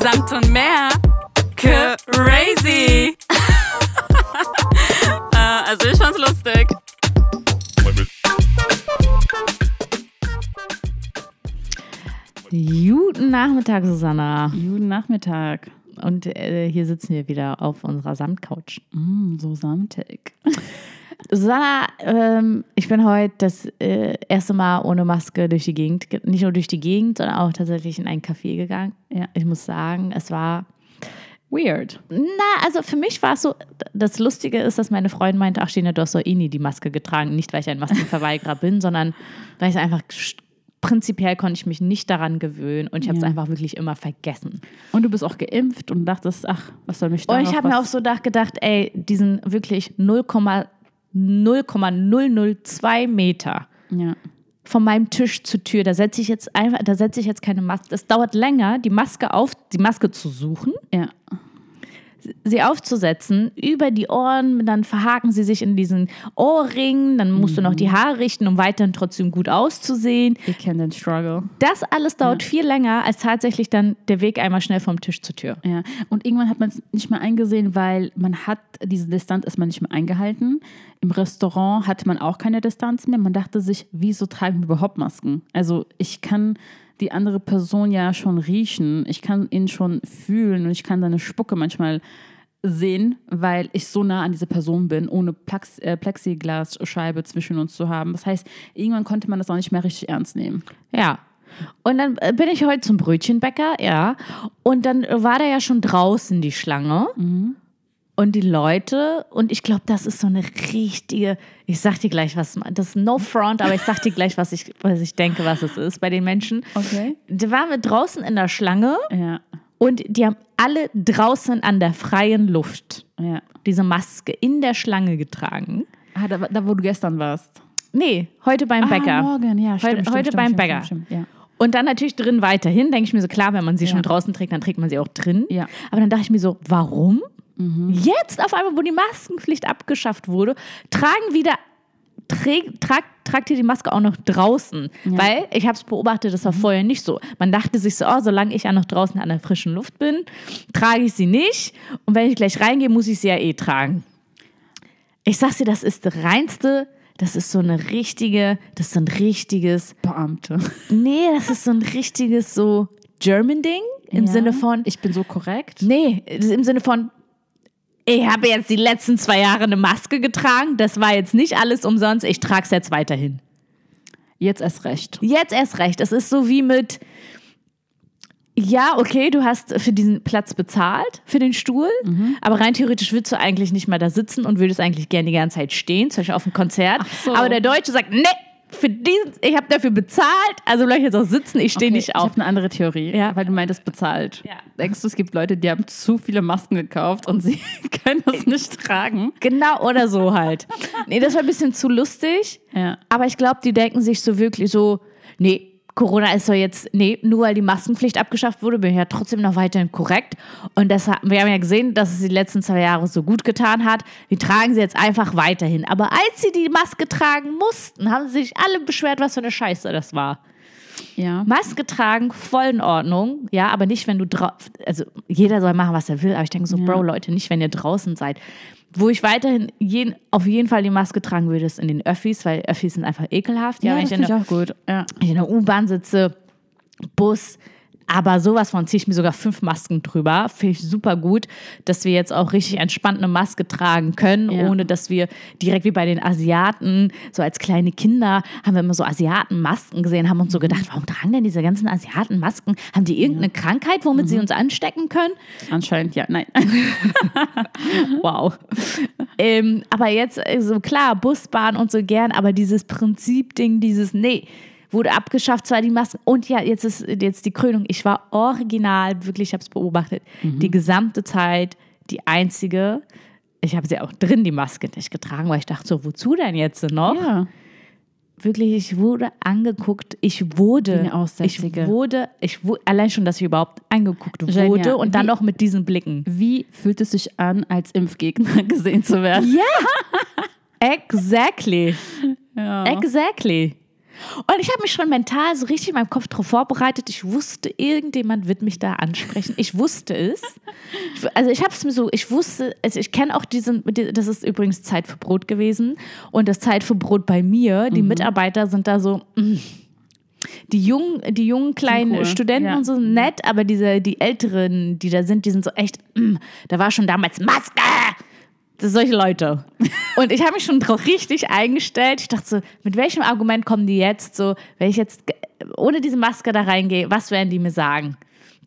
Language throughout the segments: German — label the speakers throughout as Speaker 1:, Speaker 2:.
Speaker 1: Samt und mehr. Crazy. äh, also ich fand's lustig.
Speaker 2: Guten Nachmittag, Susanna.
Speaker 3: Guten Nachmittag.
Speaker 2: Und äh, hier sitzen wir wieder auf unserer Samtcouch.
Speaker 3: Mm, so samtig.
Speaker 2: Susanna, ähm, ich bin heute das äh, erste Mal ohne Maske durch die Gegend, ge- nicht nur durch die Gegend, sondern auch tatsächlich in ein Café gegangen.
Speaker 3: Ja.
Speaker 2: Ich muss sagen, es war,
Speaker 3: Weird.
Speaker 2: na, also für mich war es so, das Lustige ist, dass meine Freundin meinte, ach Stina, du hast doch eh nie die Maske getragen. Nicht, weil ich ein Maskenverweigerer bin, sondern weil ich einfach prinzipiell konnte ich mich nicht daran gewöhnen und ich habe es
Speaker 3: Ja.
Speaker 2: einfach wirklich immer vergessen.
Speaker 3: Und du bist auch geimpft und dachtest, ach, was soll mich da
Speaker 2: Und ich habe mir auch so gedacht, gedacht, ey, diesen wirklich 0,002 Meter
Speaker 3: Ja.
Speaker 2: von meinem Tisch zur Tür, da setze ich jetzt einfach, da setze ich jetzt keine Maske. Das dauert länger, die Maske auf, die Maske zu suchen,
Speaker 3: Ja.
Speaker 2: Sie aufzusetzen, über die Ohren, dann verhaken sie sich in diesen Ohrringen, dann musst du noch die Haare richten, um weiterhin trotzdem gut auszusehen.
Speaker 3: Ich kenne den Struggle.
Speaker 2: Das alles dauert viel länger als tatsächlich dann der Weg einmal schnell vom Tisch zur Tür.
Speaker 3: Ja. Und irgendwann hat man es nicht mehr eingesehen, weil man hat diese Distanz erstmal nicht mehr eingehalten. Im Restaurant hatte man auch keine Distanz mehr. Man dachte sich, wieso tragen wir überhaupt Masken? Also ich kann die andere Person ja schon riechen. Ich kann ihn schon fühlen und ich kann seine Spucke manchmal sehen, weil ich so nah an diese Person bin, ohne Plex äh, Plexiglasscheibe zwischen uns zu haben. Das heißt, irgendwann konnte man das auch nicht mehr richtig ernst nehmen.
Speaker 2: Ja. Und dann äh, bin ich heute zum Brötchenbäcker, ja. Und dann war da ja schon draußen die Schlange. Und die Leute, und ich glaube, das ist so eine richtige, ich sag dir gleich, was, das ist no front, aber ich sag dir gleich, was ich, was ich denke, was es ist bei den Menschen.
Speaker 3: Okay.
Speaker 2: Die waren wir draußen in der Schlange
Speaker 3: Ja,
Speaker 2: und die haben alle draußen an der freien Luft
Speaker 3: ja.
Speaker 2: diese Maske in der Schlange getragen.
Speaker 3: Ah, da, da wo du gestern warst.
Speaker 2: Nee, heute beim Bäcker.
Speaker 3: Ah, morgen, ja, stimmt,
Speaker 2: Heute-
Speaker 3: stimmt,
Speaker 2: heute
Speaker 3: stimmt,
Speaker 2: beim Bäcker.
Speaker 3: Ja.
Speaker 2: Und dann natürlich drin weiterhin, denke ich mir so, klar, wenn man sie schon
Speaker 3: Ja.
Speaker 2: draußen trägt, dann trägt man sie auch drin.
Speaker 3: Ja.
Speaker 2: Aber dann dachte ich mir so, warum? Jetzt auf einmal, wo die Maskenpflicht abgeschafft wurde, tragen wieder, träg, trag, tragt ihr die Maske auch noch draußen. Weil ich habe es beobachtet, das war
Speaker 3: Mhm.
Speaker 2: vorher nicht so. Man dachte sich so, oh, solange ich ja noch draußen an der frischen Luft bin, trage ich sie nicht. Und wenn ich gleich reingehe, muss ich sie ja eh tragen. Ich sag's dir, das ist das reinste, das ist so eine richtige, das ist so ein richtiges
Speaker 3: Beamte.
Speaker 2: Nee, das ist so ein richtiges so German-Ding im
Speaker 3: Ja.
Speaker 2: Sinne von,
Speaker 3: Ich bin so korrekt.
Speaker 2: nee, im Sinne von, ich habe jetzt die letzten zwei Jahre eine Maske getragen, das war jetzt nicht alles umsonst, ich trage es jetzt weiterhin.
Speaker 3: Jetzt erst recht.
Speaker 2: Jetzt erst recht, es ist so wie mit, ja, okay, du hast für diesen Platz bezahlt, für den Stuhl, aber rein theoretisch würdest du eigentlich nicht mehr da sitzen und würdest eigentlich gerne die ganze Zeit stehen, zum Beispiel auf einem Konzert.
Speaker 3: so.
Speaker 2: Aber der Deutsche sagt, nee, für diesen, ich habe dafür bezahlt, also bleib ich jetzt auch sitzen, ich stehe
Speaker 3: Okay,
Speaker 2: nicht
Speaker 3: Ich
Speaker 2: auf.
Speaker 3: habe eine andere Theorie,
Speaker 2: Ja.
Speaker 3: weil du meintest bezahlt.
Speaker 2: Ja.
Speaker 3: Denkst du, es gibt Leute, die haben zu viele Masken gekauft und sie können das nicht tragen?
Speaker 2: Genau, oder so halt. Nee, das war ein bisschen zu lustig.
Speaker 3: Ja.
Speaker 2: Aber ich glaube, die denken sich so wirklich so, nee, Corona ist doch jetzt, nee, nur weil die Maskenpflicht abgeschafft wurde, bin ich ja trotzdem noch weiterhin korrekt. Und das, wir haben ja gesehen, dass es die letzten zwei Jahre so gut getan hat. Wir tragen sie jetzt einfach weiterhin. Aber als sie die Maske tragen mussten, haben sie sich alle beschwert, was für eine Scheiße das war.
Speaker 3: Ja.
Speaker 2: Maske tragen, voll in Ordnung, ja, aber nicht, wenn du draußen, also jeder soll machen, was er will, aber ich denke so, Bro, Leute, nicht, wenn ihr draußen seid. Wo ich weiterhin jeden, auf jeden Fall die Maske tragen würde, ist in den Öffis, weil Öffis sind einfach ekelhaft. Ja,
Speaker 3: Ja,
Speaker 2: wenn
Speaker 3: das
Speaker 2: ich in
Speaker 3: finde
Speaker 2: der,
Speaker 3: ich auch gut. Ja.
Speaker 2: wenn ich in der U-Bahn sitze, Bus, aber sowas von ziehe ich mir sogar fünf Masken drüber. Finde ich super gut, dass wir jetzt auch richtig entspannt eine Maske tragen können,
Speaker 3: Ja.
Speaker 2: ohne dass wir direkt wie bei den Asiaten, so als kleine Kinder, haben wir immer so Asiatenmasken gesehen, haben uns so gedacht, warum tragen denn diese ganzen Asiatenmasken? Haben die irgendeine Krankheit, womit sie uns anstecken können?
Speaker 3: Anscheinend ja. Nein.
Speaker 2: Wow. ähm, aber jetzt, äh, so klar, Busbahn und so gern, aber dieses Prinzipding, dieses, nee, wurde abgeschafft, zwar die Masken. Und ja, jetzt ist jetzt die Krönung. Ich war original, wirklich, ich habe es beobachtet, die gesamte Zeit die einzige. Ich habe sie auch drin, die Maske nicht getragen, weil ich dachte so, wozu denn jetzt noch?
Speaker 3: Ja.
Speaker 2: Wirklich, ich wurde angeguckt, ich wurde, ich wurde, ich wurde, allein schon, dass ich überhaupt angeguckt
Speaker 3: Genia,
Speaker 2: wurde und dann
Speaker 3: wie-
Speaker 2: noch mit diesen Blicken.
Speaker 3: Wie fühlt es sich an, als Impfgegner gesehen zu werden?
Speaker 2: Ja, exactly.
Speaker 3: Ja.
Speaker 2: Exactly. Und ich habe mich schon mental so richtig in meinem Kopf darauf vorbereitet. Ich wusste, irgendjemand wird mich da ansprechen. Ich wusste es. Ich- Also ich habe es mir so, ich wusste, also ich kenne auch diesen, das ist übrigens Zeit für Brot gewesen. Und das Zeit für Brot bei mir, die Mitarbeiter sind da so, mm. die jungen, die jungen kleinen
Speaker 3: cool,
Speaker 2: Studenten
Speaker 3: ja.
Speaker 2: und so nett, aber diese, die Älteren, die da sind, die sind so echt, mm, da war schon damals Maske. Solche Leute. Und ich habe mich schon drauf richtig eingestellt. Ich dachte so, mit welchem Argument kommen die jetzt so, wenn ich jetzt ohne diese Maske da reingehe, was werden die mir sagen?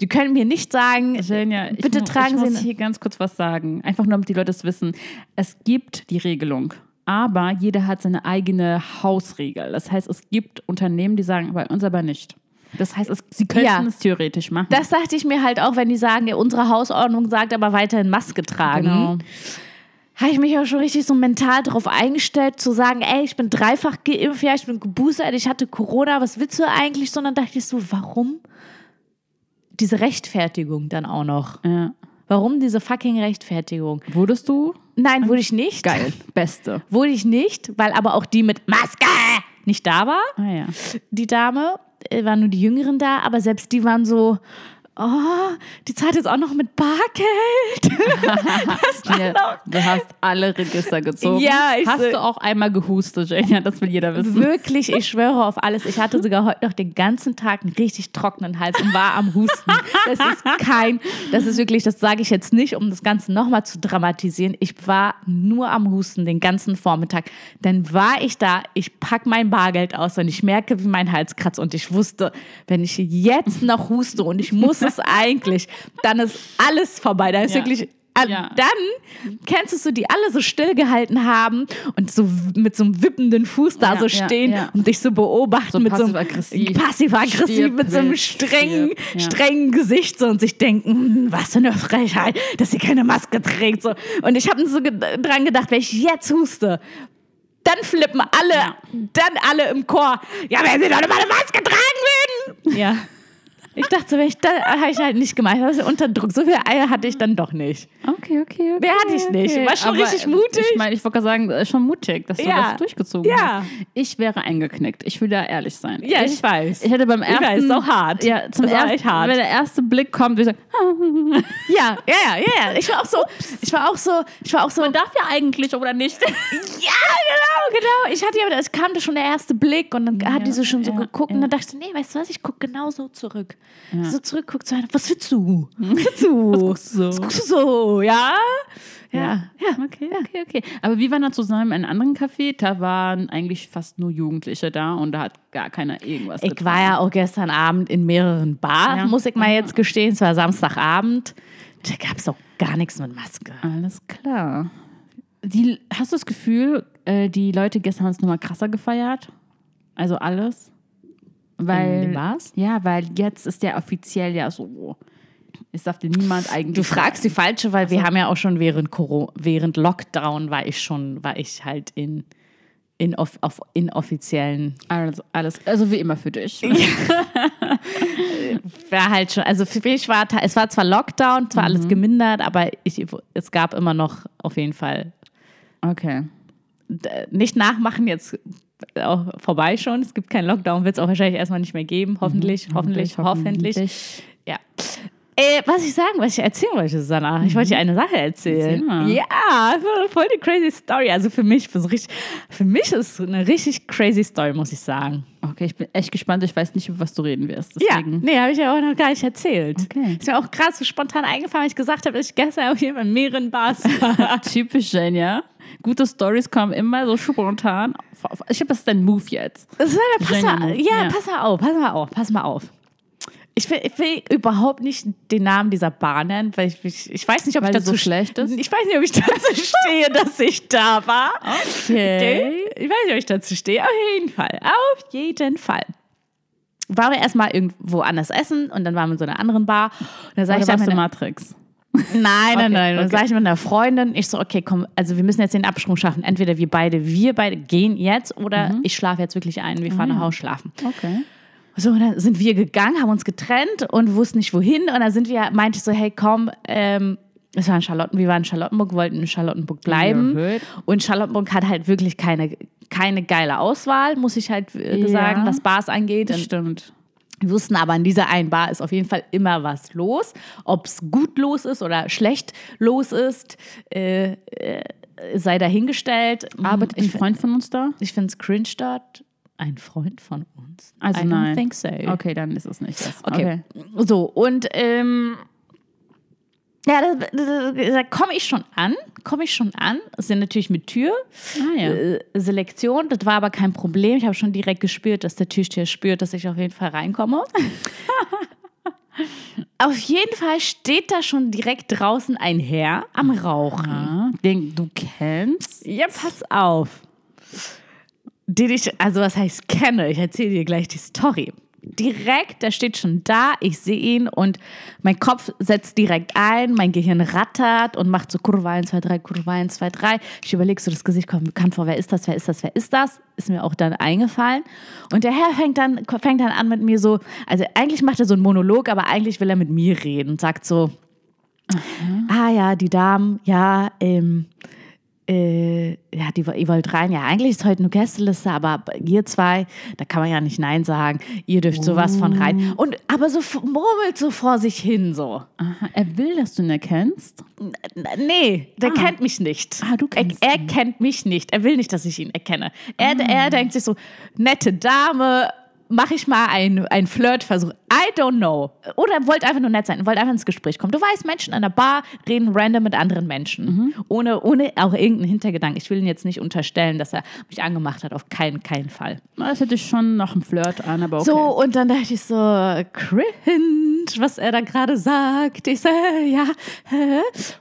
Speaker 2: Die können mir nicht sagen,
Speaker 3: ich
Speaker 2: bitte
Speaker 3: mu-
Speaker 2: tragen
Speaker 3: ich
Speaker 2: Sie
Speaker 3: muss
Speaker 2: eine-
Speaker 3: hier ganz kurz was sagen. Einfach nur, damit die Leute es wissen. Es gibt die Regelung. Aber jeder hat seine eigene Hausregel. Das heißt, es gibt Unternehmen, die sagen, bei uns aber nicht. Das heißt, es, sie könnten
Speaker 2: Ja.
Speaker 3: es theoretisch machen.
Speaker 2: das dachte ich mir halt auch, wenn die sagen, ja, unsere Hausordnung sagt aber weiterhin Maske tragen.
Speaker 3: genau.
Speaker 2: Habe ich mich auch schon richtig so mental darauf eingestellt, zu sagen, ey, ich bin dreifach geimpft, ja, ich bin geboostert, ich hatte Corona, was willst du eigentlich? Sondern dachte ich so, warum diese Rechtfertigung dann auch noch?
Speaker 3: Ja.
Speaker 2: Warum diese fucking Rechtfertigung?
Speaker 3: Wurdest du?
Speaker 2: Nein, wurde ich nicht.
Speaker 3: Geil. Beste.
Speaker 2: Wurde ich nicht, weil aber auch die mit Maske nicht da war.
Speaker 3: Ah ja.
Speaker 2: Die Dame, äh, waren nur die Jüngeren da, aber selbst die waren so, oh, die zahlt jetzt auch noch mit Bargeld.
Speaker 3: Ja, du hast alle Register gezogen.
Speaker 2: Ja, ich
Speaker 3: Hast
Speaker 2: so-
Speaker 3: du auch einmal gehustet, Jenja? Das will jeder wissen.
Speaker 2: Wirklich, ich schwöre auf alles. Ich hatte sogar heute noch den ganzen Tag einen richtig trockenen Hals und war am Husten. Das ist kein, das ist wirklich, das sage ich jetzt nicht, um das Ganze nochmal zu dramatisieren. Ich war nur am Husten den ganzen Vormittag. Dann war ich da, ich pack mein Bargeld aus und ich merke, wie mein Hals kratzt. Und ich wusste, wenn ich jetzt noch huste und ich muss es eigentlich, dann ist alles vorbei. Da ist
Speaker 3: Ja.
Speaker 2: wirklich
Speaker 3: Ja.
Speaker 2: Dann kennst du so, die alle so stillgehalten haben und so mit so einem wippenden Fuß da
Speaker 3: Ja,
Speaker 2: so stehen
Speaker 3: ja.
Speaker 2: und dich so beobachten
Speaker 3: So
Speaker 2: mit so einem
Speaker 3: passiv-aggressiv.
Speaker 2: passiv-aggressiv, mit so einem strengen, strengen Gesicht so und sich denken, hm, was für eine Frechheit, dass sie keine Maske trägt. So. Und ich habe so dran gedacht, wenn ich jetzt huste, dann flippen alle, dann alle im Chor. Ja, wenn sie doch mal eine Maske tragen würden. Ja. Ich dachte wenn ich da habe ich halt nicht gemacht. Das ist unter Druck. So viel Eier hatte ich dann doch nicht.
Speaker 3: Okay, okay, okay.
Speaker 2: Mehr hatte ich nicht. War schon
Speaker 3: Aber,
Speaker 2: richtig mutig.
Speaker 3: Ich meine, ich wollte gerade sagen, äh, schon mutig, dass du
Speaker 2: Ja.
Speaker 3: das durchgezogen
Speaker 2: Ja.
Speaker 3: hast. Ich wäre eingeknickt. Ich will da ehrlich sein.
Speaker 2: Ja, ich weiß.
Speaker 3: Ich hätte beim
Speaker 2: Ich
Speaker 3: ersten...
Speaker 2: weiß, ist auch hart.
Speaker 3: Ja, zum ersten,
Speaker 2: hart.
Speaker 3: Wenn der erste Blick kommt, würde ich sagen,
Speaker 2: Ja, ja, ja, ja, ja. Ich war auch so, ich war auch so, ich war auch so.
Speaker 3: man darf ja eigentlich oder nicht.
Speaker 2: Ja, genau, genau. Ich hatte ja, es kam da schon der erste Blick und dann hat die so schon so
Speaker 3: ja,
Speaker 2: geguckt und
Speaker 3: ja.
Speaker 2: dann dachte ich, nee, weißt du was, ich gucke genau so zurück. So zurückguckt so einer, was willst du? Was willst du? Was
Speaker 3: guckst du so?
Speaker 2: Was guckst du so? Ja? Ja, ja.
Speaker 3: Okay, okay, okay. Aber wir waren da zusammen in einem anderen Café. Da waren eigentlich fast nur Jugendliche da und da hat gar keiner irgendwas
Speaker 2: Ich war ja auch gestern Abend in mehreren Bars,
Speaker 3: Ja.
Speaker 2: muss ich mal jetzt gestehen. Es war Samstagabend. Da gab es auch gar nichts mit Maske.
Speaker 3: Alles klar. Die, hast du das Gefühl, äh, die Leute gestern haben es nochmal krasser gefeiert? Also alles? Weil,
Speaker 2: Bars?
Speaker 3: Ja, weil jetzt ist der offiziell ja so. Es darf dir niemand eigentlich.
Speaker 2: Du fragst die falsche, weil wir haben ja auch schon während Corona, während Lockdown war ich schon, war ich halt in, in off, auf inoffiziellen,
Speaker 3: Alles, alles. Also wie immer für dich.
Speaker 2: war halt schon, also für mich war, es war zwar Lockdown, zwar alles gemindert, aber ich, es gab immer noch auf jeden Fall
Speaker 3: Okay.
Speaker 2: Nicht nachmachen jetzt auch vorbei schon. Es gibt keinen Lockdown, wird es auch wahrscheinlich erstmal nicht mehr geben. Hoffentlich, hoffentlich, hoffentlich. Ja. Äh, was ich sagen, was ich erzählen wollte, Susanna. Ich wollte dir eine Sache erzählen. Ja, voll- die crazy Story. Also für mich, für, so richtig, für mich ist es eine richtig crazy Story, muss ich sagen.
Speaker 3: Okay, ich bin echt gespannt. Ich weiß nicht, über was du reden wirst.
Speaker 2: Ja,
Speaker 3: Deswegen.
Speaker 2: nee, habe ich ja auch noch gar nicht erzählt.
Speaker 3: Okay.
Speaker 2: Ist mir auch krass so spontan eingefallen, weil ich gesagt habe, dass ich gestern auch hier bei mehreren Bars war.
Speaker 3: Typisch Jenja. Gute Stories kommen immer so spontan. Ich glaube, das ist dein Move jetzt.
Speaker 2: Das war der, pass ja,
Speaker 3: ja.
Speaker 2: pass mal auf, pass mal auf, pass mal auf. Ich will, ich will überhaupt nicht den Namen dieser Bar nennen, weil ich, ich, ich weiß nicht, ob
Speaker 3: Weil
Speaker 2: ich dazu
Speaker 3: so schlecht ist?
Speaker 2: Ich weiß nicht, ob ich dazu stehe, dass ich da war.
Speaker 3: Okay.
Speaker 2: Ich weiß nicht, ob ich dazu stehe. Auf jeden Fall. Auf jeden Fall. Waren wir erstmal irgendwo anders essen und dann waren wir in so einer anderen Bar. Und da sag
Speaker 3: Oder
Speaker 2: ich dann
Speaker 3: warst du
Speaker 2: meine,
Speaker 3: Matrix?
Speaker 2: Nein, nein,
Speaker 3: Okay,
Speaker 2: nein. Dann
Speaker 3: okay.
Speaker 2: sage ich mit einer Freundin, ich so, okay, komm, also wir müssen jetzt den Absprung schaffen. Entweder wir beide, wir beide gehen jetzt oder
Speaker 3: Mhm.
Speaker 2: ich schlafe jetzt wirklich ein. Wir fahren nach Hause schlafen.
Speaker 3: Okay.
Speaker 2: So, und dann sind wir gegangen, haben uns getrennt und wussten nicht wohin. Und dann sind wir, meinte ich so, hey, komm, ähm, es war in Charlotten, wir waren in Charlottenburg, wollten in Charlottenburg bleiben.
Speaker 3: Erhöht.
Speaker 2: Und Charlottenburg hat halt wirklich keine, keine geile Auswahl, muss ich halt äh,
Speaker 3: Ja.
Speaker 2: sagen, was Bars angeht.
Speaker 3: Das stimmt.
Speaker 2: wir wussten aber, in dieser einen Bar ist auf jeden Fall immer was los. Ob es gut los ist oder schlecht los ist, äh, äh, sei dahingestellt.
Speaker 3: Arbeitet ein Freund von uns da?
Speaker 2: ich finde es cringe dort. Ein Freund von uns.
Speaker 3: Also
Speaker 2: I
Speaker 3: nein.
Speaker 2: think so.
Speaker 3: Okay, dann ist es nicht das.
Speaker 2: Okay. So, und ähm, ja, da, da, da komme ich schon an. Komme ich schon an. Es sind natürlich mit Tür.
Speaker 3: Ah ja.
Speaker 2: Äh, Selektion, das war aber kein Problem. Ich habe schon direkt gespürt, dass der Türsteher spürt, dass ich auf jeden Fall reinkomme. auf jeden Fall steht da schon direkt draußen ein Herr am Rauchen.
Speaker 3: Ah, den du kennst?
Speaker 2: Ja, pass auf. Den ich, also was heißt kenne, ich erzähle dir gleich die Story. Direkt, der steht schon da, ich sehe ihn und mein Kopf setzt direkt ein, mein Gehirn rattert und macht so Kurve 1, 2, 3, Kurve 1, 2, 3. Ich überlege so, das Gesicht kommt bekannt vor, wer ist das, wer ist das, wer ist das? Ist mir auch dann eingefallen. Und der Herr fängt dann, fängt dann an mit mir so, also eigentlich macht er so einen Monolog, aber eigentlich will er mit mir reden und sagt so, ah ja, die Damen, ja, ähm, äh, ja, die, ihr wollt rein. Ja, eigentlich ist heute eine Gästeliste, aber ihr zwei, da kann man ja nicht Nein sagen. Ihr dürft sowas von rein. Und aber so murmelt so vor sich hin so.
Speaker 3: Aha, er will, dass du ihn erkennst.
Speaker 2: N- Nee, der
Speaker 3: Ah.
Speaker 2: kennt mich nicht.
Speaker 3: Ah, du kennst
Speaker 2: er, er kennt mich nicht. Er will nicht, dass ich ihn erkenne. Er, er denkt sich so, nette Dame, mache ich mal einen ein Flirtversuch. I don't know. Oder er wollte einfach nur nett sein, wollte einfach ins Gespräch kommen. Du weißt, Menschen an der Bar reden random mit anderen Menschen.
Speaker 3: Mhm.
Speaker 2: Ohne, ohne auch irgendeinen Hintergedanken. Ich will ihn jetzt nicht unterstellen, dass er mich angemacht hat. Auf keinen, keinen Fall.
Speaker 3: Das hätte ich schon nach einem Flirt an, aber okay.
Speaker 2: So, und dann dachte ich so, cringe, was er da gerade sagt. Ich so, äh, ja.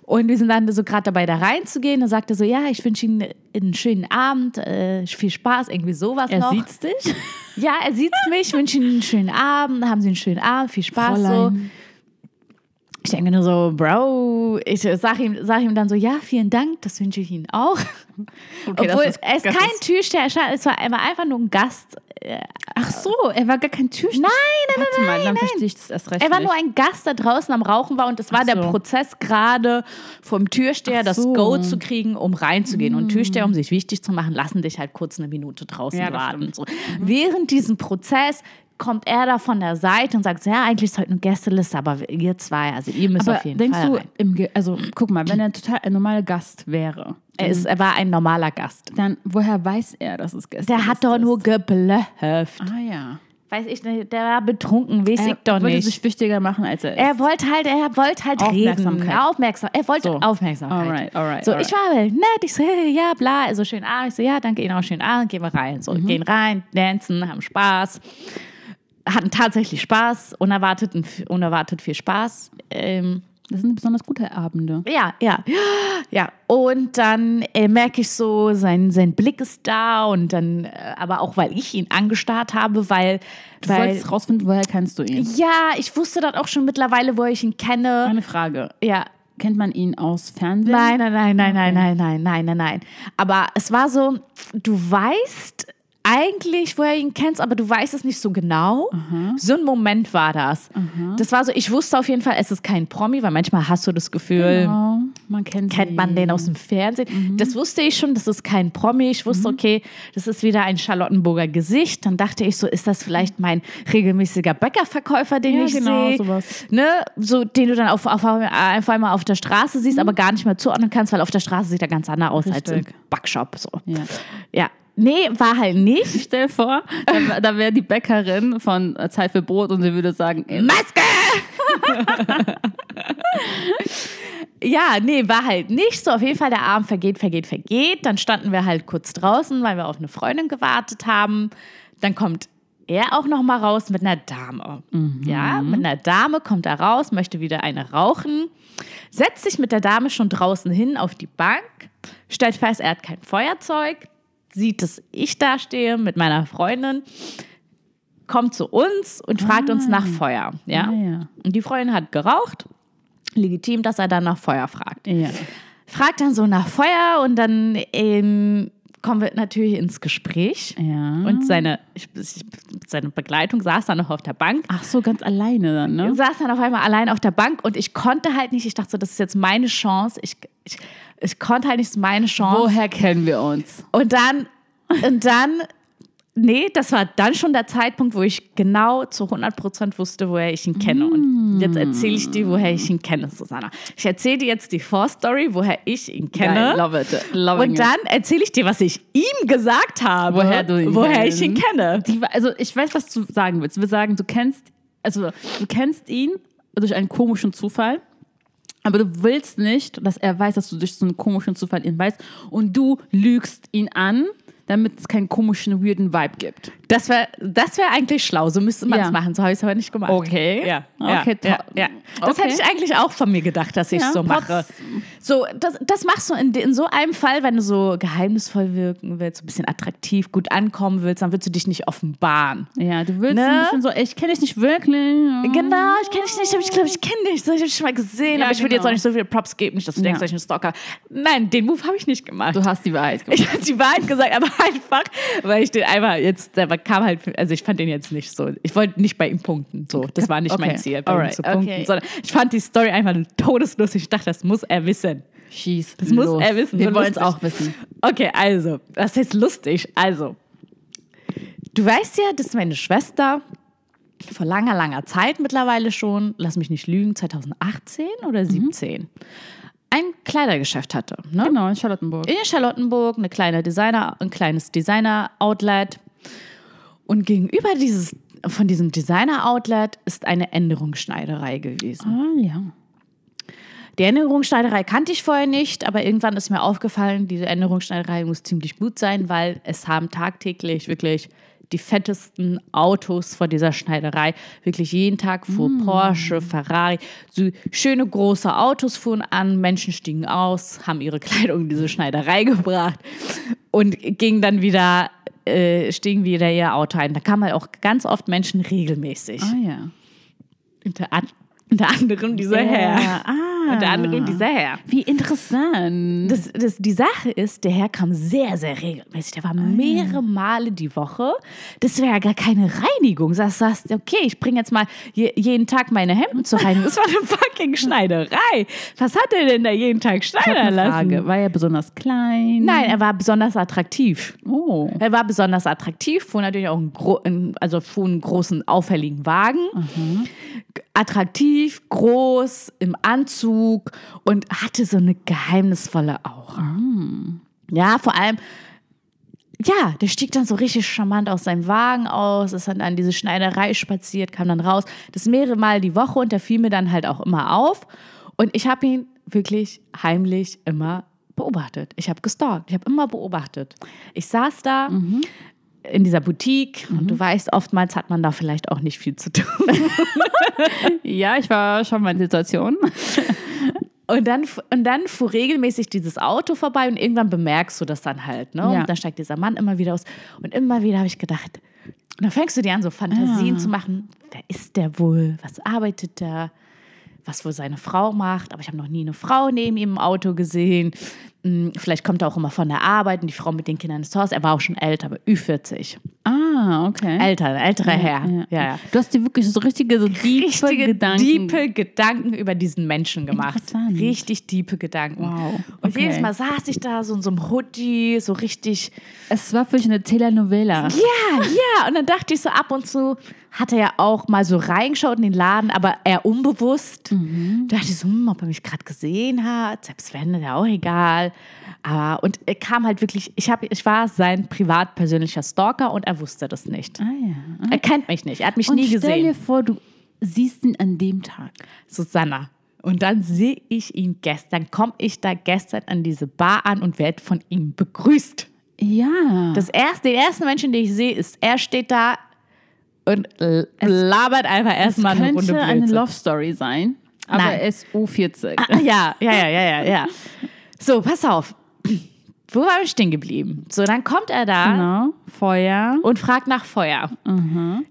Speaker 2: Und wir sind dann so gerade dabei, da reinzugehen. Dann sagt er so, ja, ich wünsche Ihnen einen schönen Abend, äh, viel Spaß, irgendwie sowas
Speaker 3: er
Speaker 2: noch.
Speaker 3: sieht's dich.
Speaker 2: Ja, er sieht mich, wünsche Ihnen einen schönen Abend, haben Sie einen schönen Abend, viel Spaß. So. Ich denke nur so, Bro, ich sag ihm, sag ihm dann so, ja, vielen Dank, das wünsche ich Ihnen auch.
Speaker 3: Okay,
Speaker 2: Obwohl,
Speaker 3: das
Speaker 2: kein Türsteher, er es war war einfach nur ein Gast.
Speaker 3: Ach so, er war gar kein Türsteher.
Speaker 2: Nein, nein,
Speaker 3: Warte
Speaker 2: nein,
Speaker 3: mal, dann
Speaker 2: nein.
Speaker 3: verstehe ich das erst recht
Speaker 2: Er war
Speaker 3: nicht.
Speaker 2: nur ein Gast, der draußen am Rauchen war und das war
Speaker 3: Ach
Speaker 2: der
Speaker 3: so.
Speaker 2: Prozess gerade vom Türsteher, das
Speaker 3: so. Mm.
Speaker 2: Go zu kriegen, um reinzugehen. Und Türsteher, um sich wichtig zu machen, lassen dich halt kurz eine Minute draußen
Speaker 3: Ja, das
Speaker 2: warten. So. Während diesem Prozess kommt er da von der Seite und sagt, so, ja, eigentlich ist heute eine Gästeliste, aber ihr zwei, also ihr müsst
Speaker 3: aber
Speaker 2: auf jeden
Speaker 3: denkst
Speaker 2: Fall
Speaker 3: du,
Speaker 2: rein.
Speaker 3: im also guck mal, wenn er total ein normaler Gast wäre,
Speaker 2: Er, ist, er war ein normaler Gast.
Speaker 3: dann woher weiß er, dass es gestern
Speaker 2: Der hat doch nur geblufft.
Speaker 3: Ah ja.
Speaker 2: Weiß ich nicht, der war betrunken, weiß
Speaker 3: Er
Speaker 2: ich doch
Speaker 3: wollte
Speaker 2: nicht.
Speaker 3: sich wichtiger machen, als er ist.
Speaker 2: Er wollte halt, er wollte halt
Speaker 3: Aufmerksamkeit.
Speaker 2: reden. Aufmerksam. Er wollte
Speaker 3: So.
Speaker 2: Aufmerksamkeit.
Speaker 3: Alright, alright,
Speaker 2: so,
Speaker 3: alright.
Speaker 2: ich war halt nett. Ich so, hey, ja, bla, also schönen Abend. Ich so, ja, danke Ihnen auch, schönen Abend. Gehen wir rein. So,
Speaker 3: Mhm.
Speaker 2: gehen rein, dancen, haben Spaß. Hatten tatsächlich Spaß, unerwartet, unerwartet viel Spaß. Ähm,
Speaker 3: das sind besonders gute Abende.
Speaker 2: ja, ja, ja. Und dann äh, merke ich so, sein, sein Blick ist da und dann, äh, aber auch weil ich ihn angestarrt habe, weil,
Speaker 3: Du
Speaker 2: weil
Speaker 3: wolltest rausfinden, woher kennst du ihn?
Speaker 2: ja, ich wusste dann auch schon mittlerweile, wo ich ihn kenne.
Speaker 3: Eine Frage.
Speaker 2: Ja,
Speaker 3: Kennt man ihn aus Fernsehen?
Speaker 2: Nein, nein, nein, nein, nein, nein, nein, nein, nein, nein. Aber es war so, du weißt eigentlich, woher ihn kennst, aber du weißt es nicht so genau. So ein Moment war das. Das war so, ich wusste auf jeden Fall, es ist kein Promi, weil manchmal hast du das Gefühl,
Speaker 3: Genau, man kennt
Speaker 2: kennt man den aus dem Fernsehen. Das wusste ich schon, das ist kein Promi. Ich wusste, okay, das ist wieder ein Charlottenburger Gesicht. Dann dachte ich so, ist das vielleicht mein regelmäßiger Bäckerverkäufer, den
Speaker 3: Ja,
Speaker 2: ich
Speaker 3: genau,
Speaker 2: sehe? Ne? So, den du dann auf, auf, auf einmal auf der Straße siehst, aber gar nicht mehr zuordnen kannst, weil auf der Straße sieht er ganz anders aus als im
Speaker 3: Richtig.
Speaker 2: Backshop. So.
Speaker 3: Ja.
Speaker 2: Ja. Nee, war halt nicht.
Speaker 3: Stell vor, da, da wäre die Bäckerin von Zeit für Brot und sie würde sagen, äh,
Speaker 2: Maske! ja, nee, war halt nicht so. Auf jeden Fall, der Abend vergeht, vergeht, vergeht. Dann standen wir halt kurz draußen, weil wir auf eine Freundin gewartet haben. Dann kommt er auch noch mal raus mit einer Dame. Ja, mit einer Dame kommt er raus, möchte wieder eine rauchen, setzt sich mit der Dame schon draußen hin auf die Bank, stellt fest, er hat kein Feuerzeug, sieht, dass ich da stehe mit meiner Freundin, kommt zu uns und fragt uns nach Feuer. Ja?
Speaker 3: Ah, ja.
Speaker 2: Und die Freundin hat geraucht. Legitim, dass er dann nach Feuer fragt.
Speaker 3: ja.
Speaker 2: Fragt dann so nach Feuer und dann ähm, kommen wir natürlich ins Gespräch.
Speaker 3: Ja.
Speaker 2: Und seine, ich, ich, seine Begleitung saß dann noch auf der Bank.
Speaker 3: Ach so, ganz alleine dann, ne?
Speaker 2: Saß dann auf einmal allein auf der Bank und ich konnte halt nicht, ich dachte so, das ist jetzt meine Chance. Ich, ich, ich konnte halt nicht, meine Chance.
Speaker 3: Woher kennen wir uns?
Speaker 2: Und dann Und dann, nee, das war dann schon der Zeitpunkt, wo ich genau zu 100% wusste, woher ich ihn kenne. Und jetzt erzähle ich dir, woher ich ihn kenne, Susanna. Ich erzähle dir jetzt die Vorstory, woher ich ihn kenne.
Speaker 3: Geil, love it. Loving
Speaker 2: Und dann erzähle ich dir, was ich ihm gesagt habe,
Speaker 3: Woher du ihn
Speaker 2: woher ich ihn kenne.
Speaker 3: Die, also ich weiß, was du sagen willst. Du willst sagen, du kennst, also du kennst ihn durch einen komischen Zufall, aber du willst nicht, dass er weiß, dass du durch so einen komischen Zufall ihn weißt und du lügst ihn an, damit es keinen komischen, weirden Vibe gibt.
Speaker 2: Das wäre das wär eigentlich schlau, so müsste man es
Speaker 3: Ja.
Speaker 2: machen. So habe ich es aber nicht gemacht.
Speaker 3: Okay.
Speaker 2: Ja,
Speaker 3: Okay,
Speaker 2: ja, ja. Das
Speaker 3: okay.
Speaker 2: hätte ich eigentlich auch von mir gedacht, dass ich
Speaker 3: Ja,
Speaker 2: so mache. So, das, das machst du in, in so einem Fall, wenn du so geheimnisvoll wirken willst, so ein bisschen attraktiv, gut ankommen willst, dann willst du dich nicht offenbaren.
Speaker 3: Ja, du willst
Speaker 2: Ne?
Speaker 3: ein bisschen so, ich kenne dich nicht wirklich.
Speaker 2: Genau, ich kenne dich nicht, aber ich glaube, ich kenne dich. So, ich habe dich schon mal gesehen, aber ich will dir jetzt
Speaker 3: genau.
Speaker 2: auch nicht so viele Props geben, nicht, dass du denkst, dass ich ein Stalker Nein, den Move habe ich nicht gemacht.
Speaker 3: Du hast die Wahrheit gemacht.
Speaker 2: Ich habe die Wahrheit gesagt, aber einfach, weil ich den einfach jetzt, der kam halt, also ich fand den jetzt nicht so, ich wollte nicht bei ihm punkten, so, das war nicht mein
Speaker 3: Okay.
Speaker 2: Ziel, bei ihm
Speaker 3: Alright,
Speaker 2: zu punkten,
Speaker 3: okay.
Speaker 2: sondern ich fand die Story einfach todeslustig, ich dachte, das muss er wissen.
Speaker 3: Schieß.
Speaker 2: Das muss er wissen,
Speaker 3: Wir wollen es auch wissen.
Speaker 2: Okay, also, das heißt lustig, also, du weißt ja, dass meine Schwester vor langer, langer Zeit mittlerweile schon, lass mich nicht lügen, 2018 oder 17, ein Kleidergeschäft hatte, ne?
Speaker 3: Genau, in Charlottenburg.
Speaker 2: in Charlottenburg eine kleine Designer, ein kleines Designer-Outlet. Und gegenüber dieses, von diesem Designer-Outlet ist eine Änderungsschneiderei gewesen.
Speaker 3: Ah, ja.
Speaker 2: Die Änderungsschneiderei kannte ich vorher nicht, aber irgendwann ist mir aufgefallen, diese Änderungsschneiderei muss ziemlich gut sein, weil es haben tagtäglich wirklich die fettesten Autos vor dieser Schneiderei. Wirklich jeden Tag fuhr Porsche, Ferrari, so schöne große Autos fuhren an, Menschen stiegen aus, haben ihre Kleidung in diese Schneiderei gebracht und gingen dann wieder, äh, stiegen wieder ihr Auto ein. Da kamen halt auch ganz oft Menschen regelmäßig.
Speaker 3: Ah, ja.
Speaker 2: Unter, an, unter anderem dieser Herr.
Speaker 3: Ah.
Speaker 2: Unter anderem dieser Herr.
Speaker 3: Wie interessant.
Speaker 2: Das, das, die Sache ist, der Herr kam sehr, sehr regelmäßig. Der war mehrere Male die Woche. Das wäre ja gar keine Reinigung. Sagst, sagst okay, ich bringe jetzt mal je, jeden Tag meine Hemden zur Reinigung. Das war eine fucking Schneiderei. Was hat er denn da jeden Tag schneidern
Speaker 3: eine
Speaker 2: lassen?
Speaker 3: Frage. War er besonders klein?
Speaker 2: Nein, er war besonders attraktiv.
Speaker 3: Oh.
Speaker 2: Er war besonders attraktiv, fuhr natürlich auch einen, also fuhr einen großen, auffälligen Wagen. G- Attraktiv, groß, im Anzug und hatte so eine geheimnisvolle Aura. Ja, vor allem, ja, der stieg dann so richtig charmant aus seinem Wagen aus, ist dann an diese Schneiderei spaziert, kam dann raus. Das mehrere Mal die Woche und der fiel mir dann halt auch immer auf. Und ich habe ihn wirklich heimlich immer beobachtet. Ich habe gestalkt, ich habe immer beobachtet. Ich saß da in dieser Boutique und du weißt, oftmals hat man da vielleicht auch nicht viel zu tun.
Speaker 3: Ja, ich war schon mal in der Situation.
Speaker 2: Und dann, und dann fuhr regelmäßig dieses Auto vorbei und irgendwann bemerkst du das dann halt. Ne?
Speaker 3: Ja.
Speaker 2: Und dann steigt dieser Mann immer wieder aus. Und immer wieder habe ich gedacht, und dann fängst du dir an, so Fantasien
Speaker 3: Ah.
Speaker 2: zu machen. Wer ist der wohl? Was arbeitet der? Was wohl seine Frau macht? Aber ich habe noch nie eine Frau neben ihm im Auto gesehen. Hm, Vielleicht kommt er auch immer von der Arbeit und die Frau mit den Kindern ist zu Hause. Er war auch schon älter, aber Ü40.
Speaker 3: Ah, okay.
Speaker 2: Älter, älterer Herr. Ja, ja.
Speaker 3: Du hast dir wirklich so richtige, so tiefe
Speaker 2: richtige,
Speaker 3: Gedanken.
Speaker 2: diepe Gedanken über diesen Menschen gemacht. Richtig diepe Gedanken.
Speaker 3: Wow,
Speaker 2: Und
Speaker 3: okay.
Speaker 2: jedes Mal saß ich da so in so einem Hoodie, so richtig,
Speaker 3: Es war für mich eine Telenovela.
Speaker 2: ja, ja. Und dann dachte ich so ab und zu, hat er ja auch mal so reingeschaut in den Laden, aber eher unbewusst. Da dachte ich so, hm, ob er mich gerade gesehen hat. Selbst wenn, ist ja auch egal. Aber, und er kam halt wirklich, ich, hab, ich war sein privat persönlicher Stalker und er wusste das nicht.
Speaker 3: Ah ja.
Speaker 2: Er kennt mich nicht, er hat mich
Speaker 3: Und
Speaker 2: nie
Speaker 3: stell
Speaker 2: gesehen.
Speaker 3: dir vor, du siehst ihn an dem Tag.
Speaker 2: Susanna. Und dann sehe ich ihn gestern, komme ich da gestern an diese Bar an und werde von ihm begrüßt.
Speaker 3: Ja.
Speaker 2: Das erste, den ersten Menschen, den ich sehe, ist, er steht da und labert einfach erstmal eine Runde
Speaker 3: könnte eine
Speaker 2: Blödsinn.
Speaker 3: Love Story sein, aber
Speaker 2: Nein.
Speaker 3: ist U40.
Speaker 2: Ah, ja, ja, ja, ja, ja. So, pass auf. Wo war ich stehen geblieben? So, dann kommt er da
Speaker 3: Genau. Feuer.
Speaker 2: und fragt nach Feuer.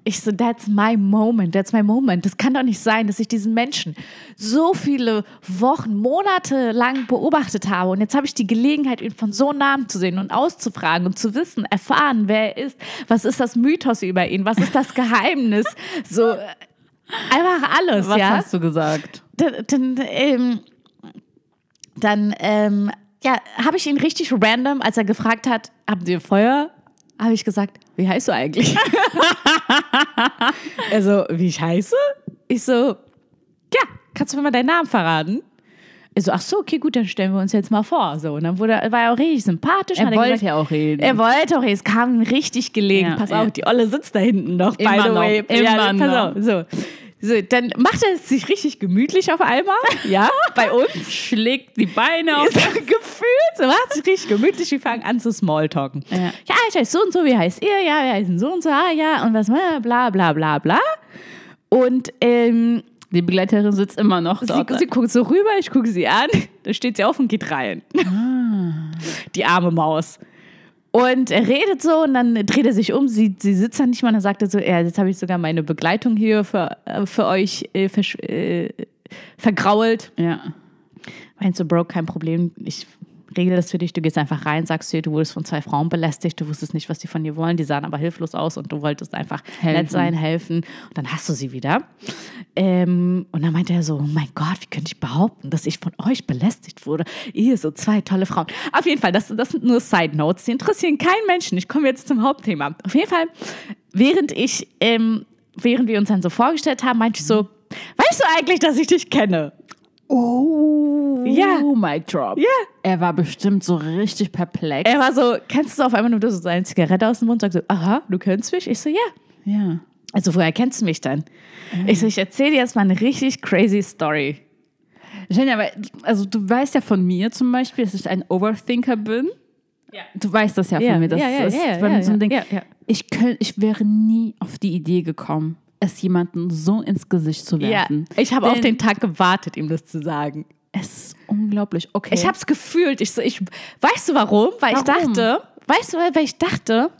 Speaker 2: Ich so, that's my moment, that's my moment. Das kann doch nicht sein, dass ich diesen Menschen so viele Wochen, Monate lang beobachtet habe. Und jetzt habe ich die Gelegenheit, ihn von so nahem zu sehen und auszufragen und zu wissen, erfahren, wer er ist. Was ist das Mythos über ihn? Was ist das Geheimnis? So, einfach alles,
Speaker 3: Was
Speaker 2: ja.
Speaker 3: hast du gesagt?
Speaker 2: Dann, dann, ähm, dann ähm, ja, habe ich ihn richtig random, als er gefragt hat, habt ihr Feuer? habe ich gesagt, wie heißt du eigentlich? also, wie ich heiße? Ich so, ja, kannst du mir mal deinen Namen verraten? Ich so, ach so, okay, gut, dann stellen wir uns jetzt mal vor. So, und dann wurde, war er auch richtig sympathisch.
Speaker 3: Er wollte ja auch reden.
Speaker 2: Er wollte auch, es kam ihm richtig gelegen.
Speaker 3: Ja,
Speaker 2: pass
Speaker 3: ja.
Speaker 2: auf, die Olle sitzt da hinten noch, by
Speaker 3: Immer
Speaker 2: the
Speaker 3: noch,
Speaker 2: way.
Speaker 3: immer
Speaker 2: ja, pass
Speaker 3: noch.
Speaker 2: auf, so. So, dann macht er es sich richtig gemütlich auf einmal, ja, bei uns.
Speaker 3: schlägt die Beine auf.
Speaker 2: So gefühlt, so macht sich richtig gemütlich, wir fangen an zu Smalltalken.
Speaker 3: Ja.
Speaker 2: ja, ich heiße so und so, wie heißt ihr? Ja, wir heißen so und so, ah, ja, und was, bla, bla, bla, bla. Und ähm,
Speaker 3: Die Begleiterin sitzt immer noch
Speaker 2: sie,
Speaker 3: dort.
Speaker 2: sie guckt so rüber, ich gucke sie an, da steht sie auf und geht rein. Die arme Maus. Und er redet so und dann dreht er sich um, sie, sie sitzt dann nicht mal und dann sagt er so, ja, jetzt habe ich sogar meine Begleitung hier für, äh, für euch äh, äh, vergrault.
Speaker 3: ja.
Speaker 2: Meinst du, Bro, kein Problem, ich regel das für dich, du gehst einfach rein, sagst dir, du wurdest von zwei Frauen belästigt, du wusstest nicht, was die von dir wollen, die sahen aber hilflos aus und du wolltest einfach
Speaker 3: Helfen.
Speaker 2: nett sein, helfen und dann hast du sie wieder. Ähm, und dann meinte er so, oh mein Gott, wie könnte ich behaupten, dass ich von euch belästigt wurde? Ihr so zwei tolle Frauen. Auf jeden Fall, das, das sind nur Side Notes, die interessieren keinen Menschen. Ich komme jetzt zum Hauptthema. Auf jeden Fall, während ich, ähm, während wir uns dann so vorgestellt haben, meinte ich so, weißt du eigentlich, dass ich dich kenne?
Speaker 3: Oh,
Speaker 2: Ja.
Speaker 3: Mic Drop.
Speaker 2: Ja.
Speaker 3: Er war bestimmt so richtig perplex.
Speaker 2: Er war so, kennst du auf einmal nur so seine Zigarette aus dem Mund, sagt so, aha, du kennst mich? Ich so, ja.
Speaker 3: ja.
Speaker 2: Also, woher kennst du mich dann? Ich so, ich erzähle dir jetzt mal eine richtig crazy Story.
Speaker 3: Jenny, aber also du weißt ja von mir zum Beispiel, dass ich ein Overthinker bin.
Speaker 2: Ja.
Speaker 3: Du weißt das ja
Speaker 2: Ja,
Speaker 3: von mir. Das
Speaker 2: ja, ja,
Speaker 3: ist
Speaker 2: ja,
Speaker 3: bei mir
Speaker 2: ja,
Speaker 3: so ein
Speaker 2: ja,
Speaker 3: Ding.
Speaker 2: ja, ja.
Speaker 3: Ich, könnt, ich wäre nie auf die Idee gekommen, es jemandem so ins Gesicht zu
Speaker 2: Ja,
Speaker 3: werfen.
Speaker 2: ich habe auf den Tag gewartet, ihm das zu sagen.
Speaker 3: Es ist unglaublich. Okay.
Speaker 2: Ich habe es gefühlt. Ich ich, weißt du warum? Weil ich
Speaker 3: Warum?
Speaker 2: dachte, weißt du, weil ich dachte,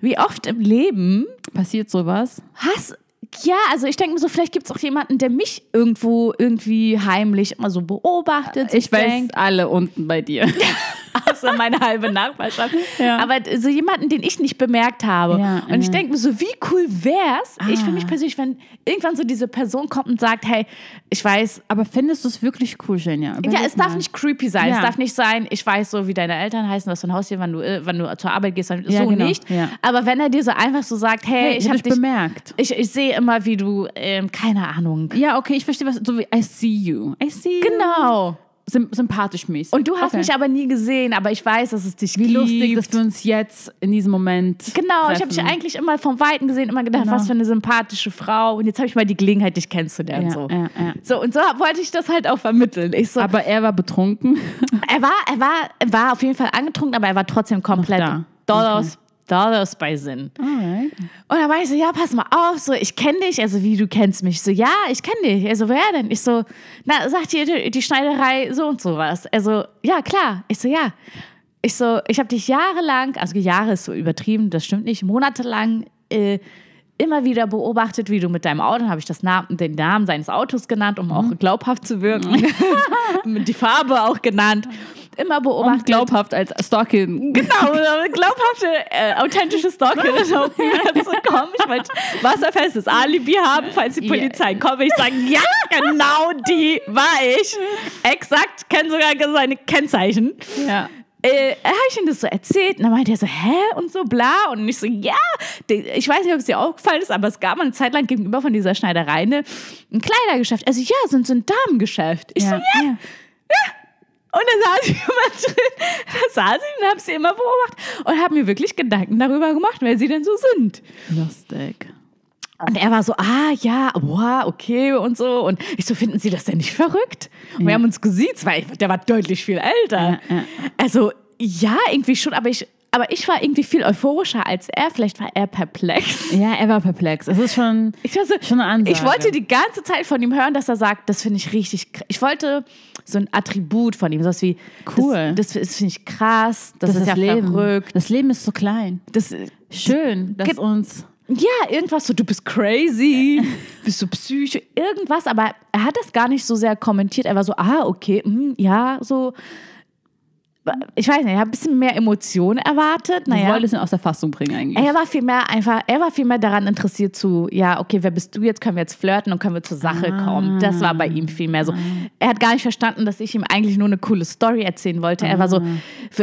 Speaker 2: wie oft im Leben
Speaker 3: passiert sowas.
Speaker 2: hast ja, also ich denke mir so, vielleicht gibt es auch jemanden, der mich irgendwo irgendwie heimlich immer so beobachtet.
Speaker 3: Ich weiß
Speaker 2: denkt,
Speaker 3: alle unten bei dir.
Speaker 2: außer meine halbe Nachbarschaft.
Speaker 3: Ja.
Speaker 2: Aber so jemanden, den ich nicht bemerkt habe.
Speaker 3: Ja,
Speaker 2: und ich denke mir so, wie cool wär's? Ich für
Speaker 3: Ah.
Speaker 2: mich persönlich, wenn irgendwann so diese Person kommt und sagt, hey, ich weiß,
Speaker 3: Aber findest du es wirklich cool, Jenja?
Speaker 2: ja, es darf nicht creepy sein.
Speaker 3: Ja.
Speaker 2: Es darf nicht sein, ich weiß so, wie deine Eltern heißen, was für ein Haus hier, wann du, äh, wann du zur Arbeit gehst, so
Speaker 3: genau,
Speaker 2: nicht. Aber wenn er dir so einfach so sagt, hey,
Speaker 3: Hey,
Speaker 2: ich habe
Speaker 3: dich bemerkt.
Speaker 2: Ich, ich sehe immer, wie du, ähm, keine Ahnung.
Speaker 3: Ja, okay, ich verstehe was. So wie I see you. I see you.
Speaker 2: Genau.
Speaker 3: Sym sympathisch mäßig.
Speaker 2: Und du hast
Speaker 3: okay.
Speaker 2: mich aber nie gesehen, aber ich weiß, dass es dich
Speaker 3: Wie
Speaker 2: gibt.
Speaker 3: lustig, dass wir uns jetzt in diesem Moment.
Speaker 2: Genau, ich habe dich
Speaker 3: treffen.
Speaker 2: eigentlich immer vom Weiten gesehen, immer gedacht,
Speaker 3: Genau.
Speaker 2: was für eine sympathische Frau. Und jetzt habe ich mal die Gelegenheit, dich kennenzulernen.
Speaker 3: Ja,
Speaker 2: so.
Speaker 3: ja, ja.
Speaker 2: so, und so wollte ich das halt auch vermitteln. Ich so,
Speaker 3: Aber er war betrunken.
Speaker 2: er, war, er, war, er war auf jeden Fall angetrunken, aber er war trotzdem komplett. Dollars, Dollars bei Sinn.
Speaker 3: Alright.
Speaker 2: Und dann war ich so, ja, pass mal auf, so, ich kenne dich, also wie, du kennst mich. Ich so, ja, ich kenne dich. Also, wer denn? Ich so, na, sagt dir die, Schneiderei so und so was. Also, ja, klar. Ich so, ja. Ich so, ich habe dich jahrelang, also Jahre ist so übertrieben, das stimmt nicht, monatelang äh, immer wieder beobachtet, wie du mit deinem Auto, habe ich das Namen, den Namen seines Autos genannt, um auch glaubhaft zu wirken, die Farbe auch genannt, immer beobachtet.
Speaker 3: Und glaubhaft als Stalking.
Speaker 2: Genau, glaubhafte, äh, authentische mich zu kommen. Ich wollte wasserfestes Alibi haben, falls die
Speaker 3: Ja.
Speaker 2: Polizei kommt. Ich sage, ja, genau die war ich. Exakt, kenne sogar seine Kennzeichen.
Speaker 3: Ja.
Speaker 2: Äh, habe ich ihm das so erzählt und dann meinte er so, hä? Und so bla. Und ich so, ja. Ich weiß nicht, ob es dir aufgefallen ist, aber es gab mal eine Zeit lang gegenüber von dieser Schneiderei ein Kleidergeschäft. Also ja, so, ein- so ein Damengeschäft. Ich so, ja.
Speaker 3: ja.
Speaker 2: Und dann saß ich immer drin, da saß ich und habe sie immer beobachtet und habe mir wirklich Gedanken darüber gemacht, wer sie denn so sind.
Speaker 3: Lustig.
Speaker 2: Und er war so, ah ja, boah, okay und so. Und ich so, finden Sie das denn nicht verrückt? Und wir haben uns gesiezt, weil ich, der war deutlich viel älter.
Speaker 3: Ja, ja.
Speaker 2: Also ja, irgendwie schon, aber ich, aber ich war irgendwie viel euphorischer als er. Vielleicht war er perplex.
Speaker 3: Ja, er war perplex. Es ist schon,
Speaker 2: Ich, war so,
Speaker 3: schon eine Ansage.
Speaker 2: ich wollte die ganze Zeit von ihm hören, dass er sagt, das finde ich richtig. Ich wollte so ein Attribut von ihm, sowas wie
Speaker 3: Cool.
Speaker 2: Das, das, ist- finde ich krass. Das,
Speaker 3: das
Speaker 2: ist ja
Speaker 3: Leben.
Speaker 2: verrückt.
Speaker 3: Das Leben ist so klein.
Speaker 2: Das,
Speaker 3: Schön, dass uns.
Speaker 2: ja, irgendwas so, du bist crazy, bist du psycho, irgendwas, aber er hat das gar nicht so sehr kommentiert. Er war so, ah, okay, hm, ja, so. Ich weiß nicht, ich habe ein bisschen mehr Emotionen erwartet.
Speaker 3: Du
Speaker 2: Naja.
Speaker 3: wolltest ihn aus der Fassung bringen eigentlich.
Speaker 2: Er war viel mehr einfach, er war viel mehr daran interessiert zu, ja, okay, wer bist du jetzt? Können wir jetzt flirten und können wir zur Sache kommen? Das war bei ihm viel mehr so. Er hat gar nicht verstanden, dass ich ihm eigentlich nur eine coole Story erzählen wollte. Er war so,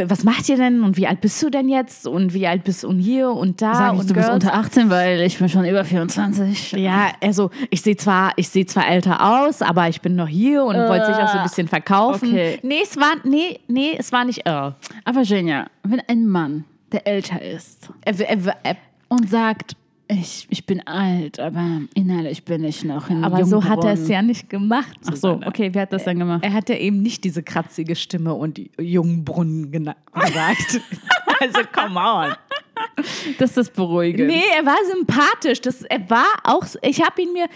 Speaker 2: was macht ihr denn und wie alt bist du denn jetzt und wie alt bist du und hier und da
Speaker 3: Sag ich,
Speaker 2: und
Speaker 3: du bist
Speaker 2: Girls?
Speaker 3: unter 18, weil ich bin schon über 24.
Speaker 2: Ja, also ich sehe zwar, ich sehe zwar älter aus, aber ich bin noch hier und wollte sich auch so ein bisschen verkaufen.
Speaker 3: okay.
Speaker 2: Nee, es war, nee, nee, es war nicht irre.
Speaker 3: Aber Genia, wenn ein Mann, der älter ist und sagt, ich, ich bin alt, aber innerlich bin ich noch in
Speaker 2: aber so hat er es ja nicht gemacht.
Speaker 3: Ach so, okay, wer hat das dann gemacht?
Speaker 2: Er hat ja eben nicht diese kratzige Stimme und die Jungbrunnen gesagt. also, come on.
Speaker 3: Das ist beruhigend.
Speaker 2: Nee, er war sympathisch. Das, er war auch, ich habe ihn mir,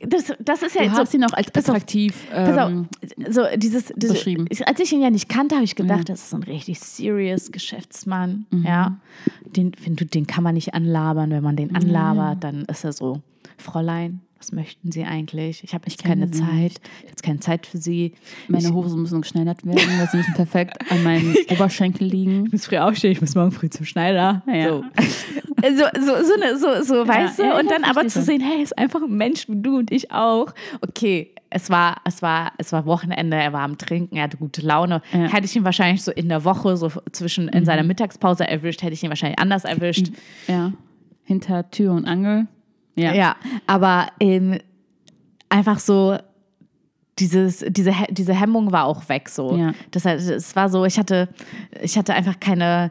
Speaker 2: das, das ist ja
Speaker 3: Du
Speaker 2: jetzt
Speaker 3: hast
Speaker 2: so,
Speaker 3: ihn auch als
Speaker 2: Pass auf,
Speaker 3: attraktiv
Speaker 2: Pass auf,
Speaker 3: ähm,
Speaker 2: so dieses, diese,
Speaker 3: beschrieben.
Speaker 2: als ich ihn ja nicht kannte, habe ich gedacht, das ist ein richtig serious Geschäftsmann. Ja, den, wenn du, den kann man nicht anlabern. Wenn man den anlabert, dann ist er so, Fräulein, was möchten Sie eigentlich? Ich habe
Speaker 3: kenne
Speaker 2: keine
Speaker 3: Sie
Speaker 2: Zeit.
Speaker 3: nicht.
Speaker 2: Ich habe jetzt keine Zeit für Sie.
Speaker 3: meine
Speaker 2: ich,
Speaker 3: Hosen müssen geschneidert werden, weil sie müssen perfekt an meinen Oberschenkel liegen.
Speaker 2: ich muss früh aufstehen, ich muss morgen früh zum Schneider.
Speaker 3: Ja.
Speaker 2: So. so, so, so, eine, so, so weißt
Speaker 3: ja,
Speaker 2: du? Und
Speaker 3: ja,
Speaker 2: dann aber zu sehen, hey, ist einfach ein Mensch wie du und ich auch. Okay, es war, es war, es war Wochenende, er war am Trinken, er hatte gute Laune.
Speaker 3: Ja. Mhm.
Speaker 2: Hätte ich ihn wahrscheinlich so in der Woche, so zwischen in seiner Mittagspause erwischt, hätte ich ihn wahrscheinlich anders erwischt.
Speaker 3: Ja, hinter Tür und Angel. Ja.
Speaker 2: Ja, aber ähm, einfach so dieses, diese, diese Hemmung war auch weg so.
Speaker 3: Ja.
Speaker 2: Das, heißt, es war so, ich hatte, ich hatte einfach keine,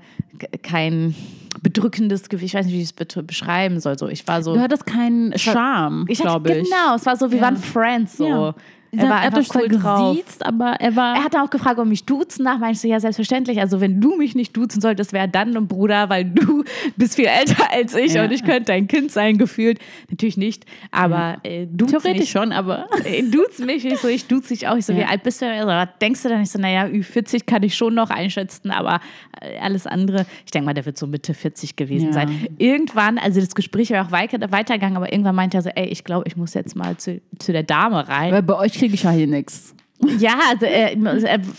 Speaker 2: kein bedrückendes Gefühl, ich weiß nicht, wie ich es beschreiben soll. So, ich war so.
Speaker 3: Du hattest keinen Charme, glaube ich.
Speaker 2: genau, es war so, wir
Speaker 3: Ja.
Speaker 2: waren Friends so.
Speaker 3: Ja.
Speaker 2: Er war
Speaker 3: hat
Speaker 2: einfach cool drauf.
Speaker 3: gesiezt, aber er war.
Speaker 2: Er hat auch gefragt, ob mich duzen darf. Meinst du, ja, selbstverständlich. Also, wenn du mich nicht duzen solltest, wäre dann ein Bruder, weil du bist viel älter als ich
Speaker 3: Ja.
Speaker 2: und ich könnte dein Kind sein, gefühlt. Natürlich nicht, aber äh, duz
Speaker 3: theoretisch
Speaker 2: mich.
Speaker 3: schon, aber.
Speaker 2: Äh, Duz mich, ich so, ich duz dich auch. Ich so, wie
Speaker 3: Ja.
Speaker 2: alt bist du? Also, was denkst du dann? Ich so, naja, Ü40 kann ich schon noch einschätzen, aber äh, alles andere, ich denke mal, der wird so Mitte 40 gewesen
Speaker 3: Ja.
Speaker 2: sein. Irgendwann, also das Gespräch war auch weiter, weitergegangen, aber irgendwann meinte er so, ey, ich glaube, ich muss jetzt mal zu, zu der Dame rein.
Speaker 3: Weil bei euch kriege ich ja hier nichts.
Speaker 2: Ja, er,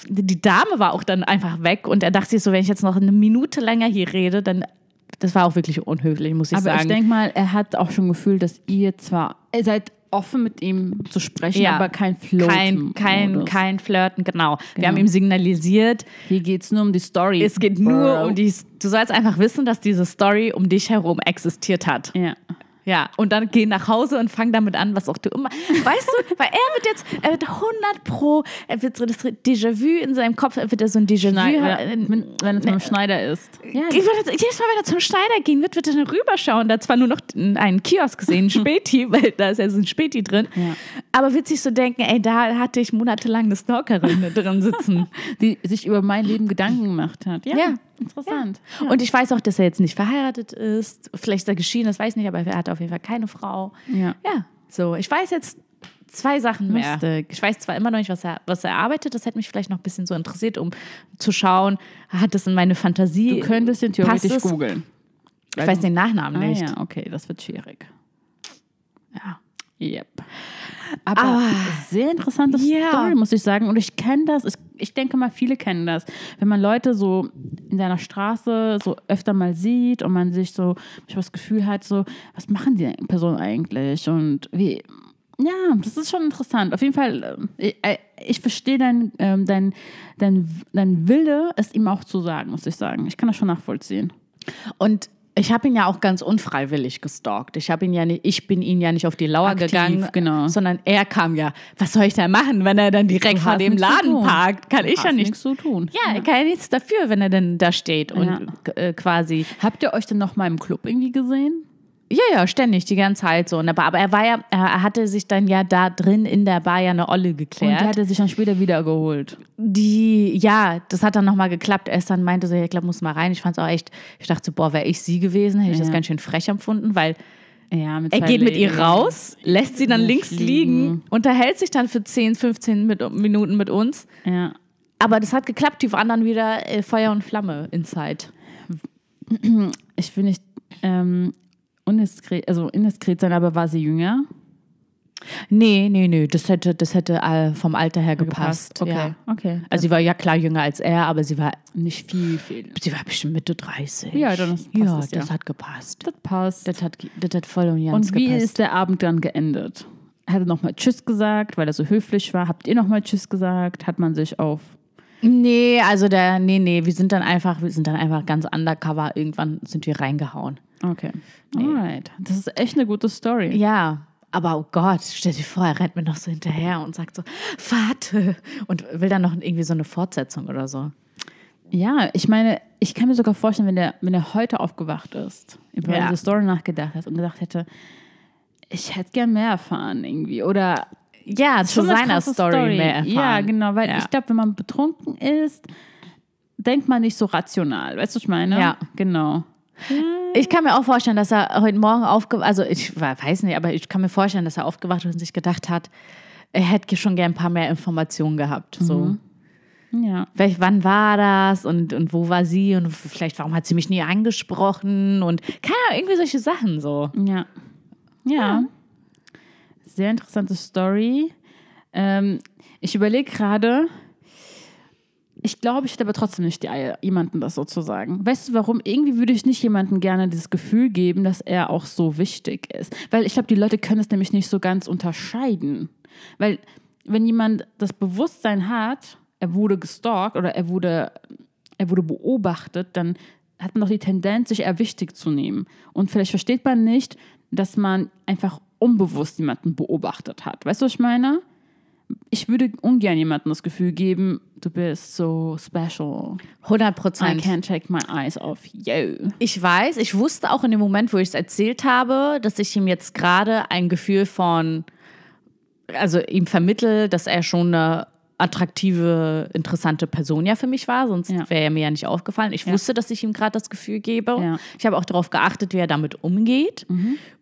Speaker 2: die Dame war auch dann einfach weg und er dachte sich so, wenn ich jetzt noch eine Minute länger hier rede, dann das war auch wirklich unhöflich, muss ich
Speaker 3: Aber
Speaker 2: sagen.
Speaker 3: ich denke mal, er hat auch schon gefühlt, dass ihr zwar. Ihr seid offen mit ihm zu sprechen,
Speaker 2: Ja.
Speaker 3: aber kein Float.
Speaker 2: kein, kein, kein Flirten, genau. Wir
Speaker 3: Genau.
Speaker 2: haben ihm signalisiert,
Speaker 3: Hier geht es nur um die Story.
Speaker 2: es geht nur
Speaker 3: Bro.
Speaker 2: um die, du sollst einfach wissen, dass diese Story um dich herum existiert hat.
Speaker 3: Ja.
Speaker 2: Ja, und dann geh nach Hause und fang damit an, was auch du immer. Weißt du, weil er wird jetzt, er wird 100 Pro, er wird so das Déjà-vu in seinem Kopf, er wird er so ein Déjà-vu. Haben.
Speaker 3: wenn, wenn es mit dem Schneider ist. Ja,
Speaker 2: Jedes Mal, wenn er zum Schneider gehen wird, wird er dann rüberschauen. Da hat zwar nur noch einen Kiosk gesehen, ein Späti, weil da ist ja so ein Späti drin.
Speaker 3: Ja.
Speaker 2: Aber wird sich so denken, ey, da hatte ich monatelang eine Stalkerin drin sitzen.
Speaker 3: die sich über mein Leben Gedanken gemacht hat. Ja,
Speaker 2: Ja.
Speaker 3: Interessant.
Speaker 2: Und ich weiß auch, dass er jetzt nicht verheiratet ist. Vielleicht ist er geschieden, das weiß ich nicht, aber er hat auf jeden Fall keine Frau.
Speaker 3: Ja.
Speaker 2: Ja, so. Ich weiß jetzt zwei Sachen mehr.
Speaker 3: Lustig.
Speaker 2: Ich weiß zwar immer noch nicht, was er, was er arbeitet. Das hätte mich vielleicht noch ein bisschen so interessiert, um zu schauen, hat das in meine Fantasie.
Speaker 3: Du könntest ihn theoretisch googeln.
Speaker 2: ich weiß den Nachnamen
Speaker 3: Ah,
Speaker 2: nicht.
Speaker 3: ja, okay, das wird schwierig.
Speaker 2: Ja.
Speaker 3: Yep. Aber
Speaker 2: Aber-
Speaker 3: sehr interessante
Speaker 2: Ja.
Speaker 3: Story, muss ich sagen. Und ich kenne das, ich, ich denke mal, viele kennen das. Wenn man Leute so in seiner Straße so öfter mal sieht und man sich so manchmal das Gefühl hat, so, was machen die Personen eigentlich? Und wie. Ja, das ist schon interessant. Auf jeden Fall, äh, ich, ich verstehe dein, ähm, dein, dein, dein Wille, es ihm auch zu sagen, muss ich sagen. Ich kann das schon nachvollziehen.
Speaker 2: Und ich habe ihn ja auch ganz unfreiwillig gestalkt. Ich habe ihn ja nicht, ich bin ihn ja nicht auf die Lauer
Speaker 3: Aktiv,
Speaker 2: gegangen,
Speaker 3: genau.
Speaker 2: sondern er kam ja. Was soll ich da machen, wenn er dann direkt vor dem Laden parkt? Kann
Speaker 3: Du
Speaker 2: ich ja nichts.
Speaker 3: zu tun.
Speaker 2: Ja, er kann ja nichts dafür, wenn er denn da steht und
Speaker 3: Ja.
Speaker 2: äh, quasi.
Speaker 3: Habt ihr euch denn noch mal im Club irgendwie gesehen?
Speaker 2: Ja, ja, ständig, die ganze Zeit so. Und Aber, aber er war ja, er hatte sich dann ja da drin in der Bar ja eine Olle
Speaker 3: Und
Speaker 2: geklärt.
Speaker 3: der hat er sich dann später wiedergeholt.
Speaker 2: Die, ja, das hat dann nochmal geklappt. Er ist dann meinte so, ja, ich glaube, muss mal rein. Ich fand es auch echt, ich dachte so, boah, wäre ich sie gewesen, hätte ich das ganz schön frech empfunden, weil
Speaker 3: Ja,
Speaker 2: er geht mit ihr raus, lässt sie dann links
Speaker 3: liegen.
Speaker 2: liegen, unterhält sich dann für 10, 15 mit, Minuten mit uns.
Speaker 3: Ja.
Speaker 2: Aber das hat geklappt, die waren dann wieder äh, Feuer und Flamme inside.
Speaker 3: Ich will nicht ähm, indiskret, also indiskret sein, aber war sie jünger?
Speaker 2: Nee, nee, nee, das hätte, das hätte äh, vom Alter her gepasst.
Speaker 3: Okay,
Speaker 2: Ja.
Speaker 3: okay.
Speaker 2: Also sie war ja klar jünger als er, aber sie war,
Speaker 3: nicht viel, viel.
Speaker 2: sie war bestimmt Mitte 30.
Speaker 3: Ja, dann passt
Speaker 2: ja,
Speaker 3: ja.
Speaker 2: das hat gepasst.
Speaker 3: Das passt.
Speaker 2: Das hat, das hat voll und ganz
Speaker 3: Und wie
Speaker 2: gepasst.
Speaker 3: ist der Abend dann geendet? Hat er nochmal Tschüss gesagt, weil er so höflich war? Habt ihr nochmal Tschüss gesagt? Hat man sich auf.
Speaker 2: Nee, also der, nee, nee, wir sind dann einfach, wir sind dann einfach ganz undercover. Irgendwann sind wir reingehauen.
Speaker 3: Okay. Alright. Das ist echt eine gute Story.
Speaker 2: Ja, aber oh Gott, stell dir vor, er rennt mir noch so hinterher und sagt so, Vater. Und will dann noch irgendwie so eine Fortsetzung oder so.
Speaker 3: Ja, ich meine, ich kann mir sogar vorstellen, wenn der, wenn er heute aufgewacht ist, über
Speaker 2: Ja.
Speaker 3: diese Story nachgedacht hat und gedacht hätte, ich hätte gern mehr erfahren irgendwie. Oder
Speaker 2: Ja, zu seiner
Speaker 3: krasse
Speaker 2: Story, mehr erfahren.
Speaker 3: Ja, genau, weil
Speaker 2: Ja.
Speaker 3: ich glaube, wenn man betrunken ist, denkt man nicht so rational. Weißt du, was ich meine?
Speaker 2: Ja.
Speaker 3: Genau.
Speaker 2: Ich kann mir auch vorstellen, dass er heute Morgen aufgewacht, also ich weiß nicht, aber ich kann mir vorstellen, dass er aufgewacht und sich gedacht hat, er hätte schon gern ein paar mehr Informationen gehabt. So.
Speaker 3: Ja.
Speaker 2: Vielleicht, wann war das und, und wo war sie und vielleicht, warum hat sie mich nie angesprochen und keine Ahnung, irgendwie solche Sachen so.
Speaker 3: Ja. Ja. Sehr interessante Story. Ähm, ich überlege gerade, ich glaube, ich hätte aber trotzdem nicht die Eier, jemanden das so zu sagen. Weißt du warum? Irgendwie würde ich nicht jemandem gerne dieses Gefühl geben, dass er auch so wichtig ist. Weil ich glaube, die Leute können es nämlich nicht so ganz unterscheiden. Weil wenn jemand das Bewusstsein hat, er wurde gestalkt oder er wurde, er wurde beobachtet, dann hat man doch die Tendenz, sich eher wichtig zu nehmen. Und vielleicht versteht man nicht, dass man einfach unbewusst jemanden beobachtet hat. Weißt du, was ich meine? Ich würde ungern jemandem das Gefühl geben, du bist so special.
Speaker 2: 100%
Speaker 3: I
Speaker 2: Prozent.
Speaker 3: can't take my eyes off you.
Speaker 2: Ich weiß, ich wusste auch in dem Moment, wo ich es erzählt habe, dass ich ihm jetzt gerade ein Gefühl von, also ihm vermittel, dass er schon eine attraktive, interessante Person ja für mich war, sonst
Speaker 3: Ja.
Speaker 2: wäre er mir ja nicht aufgefallen. Ich
Speaker 3: Ja.
Speaker 2: wusste, dass ich ihm gerade das Gefühl gebe.
Speaker 3: Ja. Mhm.
Speaker 2: Ich habe auch darauf geachtet, wie er damit umgeht.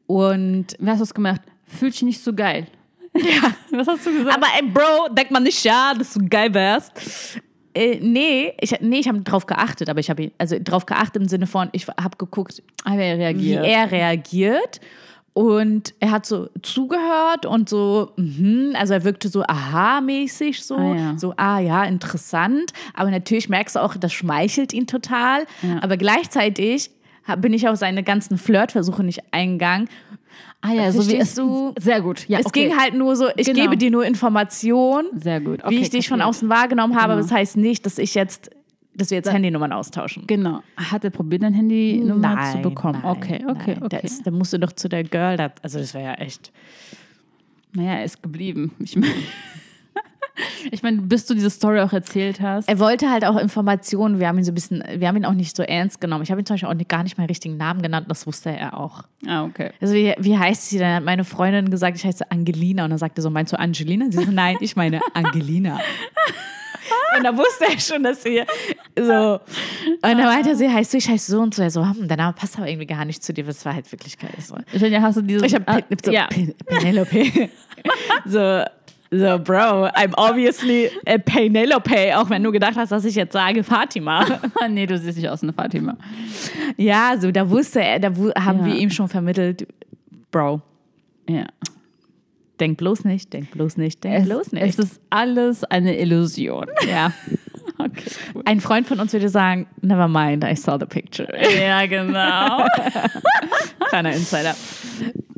Speaker 2: Und
Speaker 3: Wie hast du es gemacht? Fühlt sich nicht so geil. Was hast du gesagt?
Speaker 2: aber ey, Bro, denk mal nicht, ja, dass du geil wärst. Äh, nee, ich, nee, ich habe drauf geachtet, aber ich habe also drauf geachtet im Sinne von, ich habe geguckt,
Speaker 3: Aber er
Speaker 2: wie
Speaker 3: reagiert.
Speaker 2: er reagiert. Und er hat so zugehört und so, mhm, also er wirkte so aha-mäßig so,
Speaker 3: Ah, ja.
Speaker 2: so, ah ja, interessant. Aber natürlich merkst du auch, das schmeichelt ihn total.
Speaker 3: Ja.
Speaker 2: Aber gleichzeitig bin ich auf seine ganzen Flirtversuche nicht eingegangen.
Speaker 3: Ah ja, so wie es
Speaker 2: du?
Speaker 3: Sehr gut. Ja,
Speaker 2: es
Speaker 3: okay.
Speaker 2: ging halt nur so, ich
Speaker 3: Genau.
Speaker 2: gebe dir nur Informationen,
Speaker 3: Sehr gut.
Speaker 2: wie
Speaker 3: Okay,
Speaker 2: ich dich von außen wahrgenommen habe.
Speaker 3: Genau.
Speaker 2: Aber das heißt nicht, dass ich jetzt, dass wir jetzt Handynummern austauschen.
Speaker 3: Genau. Hat er probiert, dein Handynummer
Speaker 2: Nein,
Speaker 3: zu bekommen?
Speaker 2: nein,
Speaker 3: okay, okay,
Speaker 2: nein.
Speaker 3: okay.
Speaker 2: Das, da musst du doch zu der Girl, das, also das wäre ja echt.
Speaker 3: naja, er ist geblieben. Ich meine, ich mein, bis du diese Story auch erzählt hast.
Speaker 2: Er wollte halt auch Informationen, wir haben ihn so ein bisschen, wir haben ihn auch nicht so ernst genommen. Ich habe ihn zum Beispiel auch gar nicht meinen richtigen Namen genannt, das wusste er auch.
Speaker 3: Ah, okay.
Speaker 2: Also wie, wie heißt sie? Dann hat meine Freundin gesagt, ich heiße Angelina und dann sagte so, meinst du Angelina? Sie so, nein, ich meine Angelina. Und da wusste er schon, dass sie so. Und dann meinte sie, heißt du, ich heiße so und so. Er so, hm, der Name passt aber irgendwie gar nicht zu dir. Das war halt wirklich geil. So.
Speaker 3: Ich meine, ja, hast du dieses.
Speaker 2: Ich habe
Speaker 3: ah,
Speaker 2: so,
Speaker 3: ja.
Speaker 2: Pen- Penelope. so, so, Bro, I'm obviously a Penelope, auch wenn du gedacht hast, dass ich jetzt sage Fatima.
Speaker 3: nee, du siehst nicht aus wie eine Fatima.
Speaker 2: ja, so, da wusste er, da haben
Speaker 3: Ja.
Speaker 2: wir ihm schon vermittelt, Bro,
Speaker 3: Ja.
Speaker 2: denk bloß nicht, denk bloß nicht, denk
Speaker 3: Es,
Speaker 2: bloß nicht.
Speaker 3: es ist alles eine Illusion.
Speaker 2: ja.
Speaker 3: Okay.
Speaker 2: Ein Freund von uns würde sagen, never mind, I saw the picture.
Speaker 3: Ja, genau.
Speaker 2: Kleiner Insider.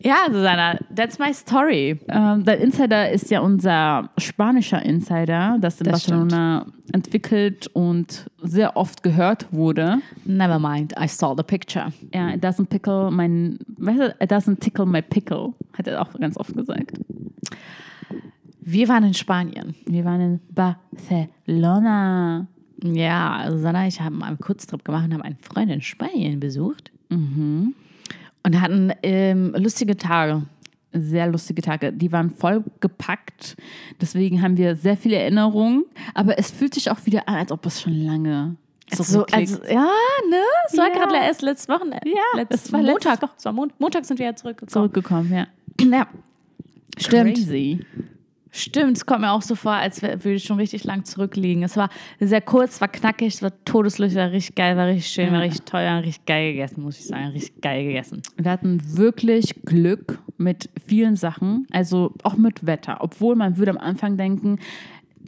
Speaker 2: Ja, Susanna, that's my story.
Speaker 3: ähm, der Insider ist ja unser spanischer Insider, das in
Speaker 2: Das
Speaker 3: Barcelona entwickelt und sehr oft gehört wurde.
Speaker 2: Never mind, I saw the picture.
Speaker 3: Ja, it doesn't pickle mein, weißt it doesn't tickle my pickle, hat er auch ganz oft gesagt.
Speaker 2: Wir waren in Spanien.
Speaker 3: Wir waren in Barcelona.
Speaker 2: Ja, Susanna, ich habe einen Kurztrip gemacht und haben einen Freund in Spanien besucht.
Speaker 3: Mhm.
Speaker 2: Und hatten ähm, lustige Tage.
Speaker 3: Sehr lustige Tage. Die waren voll gepackt. Deswegen haben wir sehr viele Erinnerungen. Aber es fühlt sich auch wieder an, als ob es schon lange
Speaker 2: So,
Speaker 3: zurückliegt.
Speaker 2: also, ja, ne? Es war
Speaker 3: Ja.
Speaker 2: gerade erst letztes Wochenende.
Speaker 3: Ja,
Speaker 2: letztes
Speaker 3: es war letztes
Speaker 2: Montag. Es war Mon Montag sind wir ja zurückgekommen.
Speaker 3: zurückgekommen, ja.
Speaker 2: Ja. Stimmt.
Speaker 3: Crazy.
Speaker 2: Stimmt, es kommt mir auch so vor, als würde ich schon richtig lang zurückliegen. Es war sehr kurz, war knackig, es war todeslustig, war richtig geil, war richtig schön, war richtig teuer, richtig geil gegessen, muss ich sagen. Richtig geil gegessen.
Speaker 3: Wir hatten wirklich Glück mit vielen Sachen, also auch mit Wetter. Obwohl man würde am Anfang denken,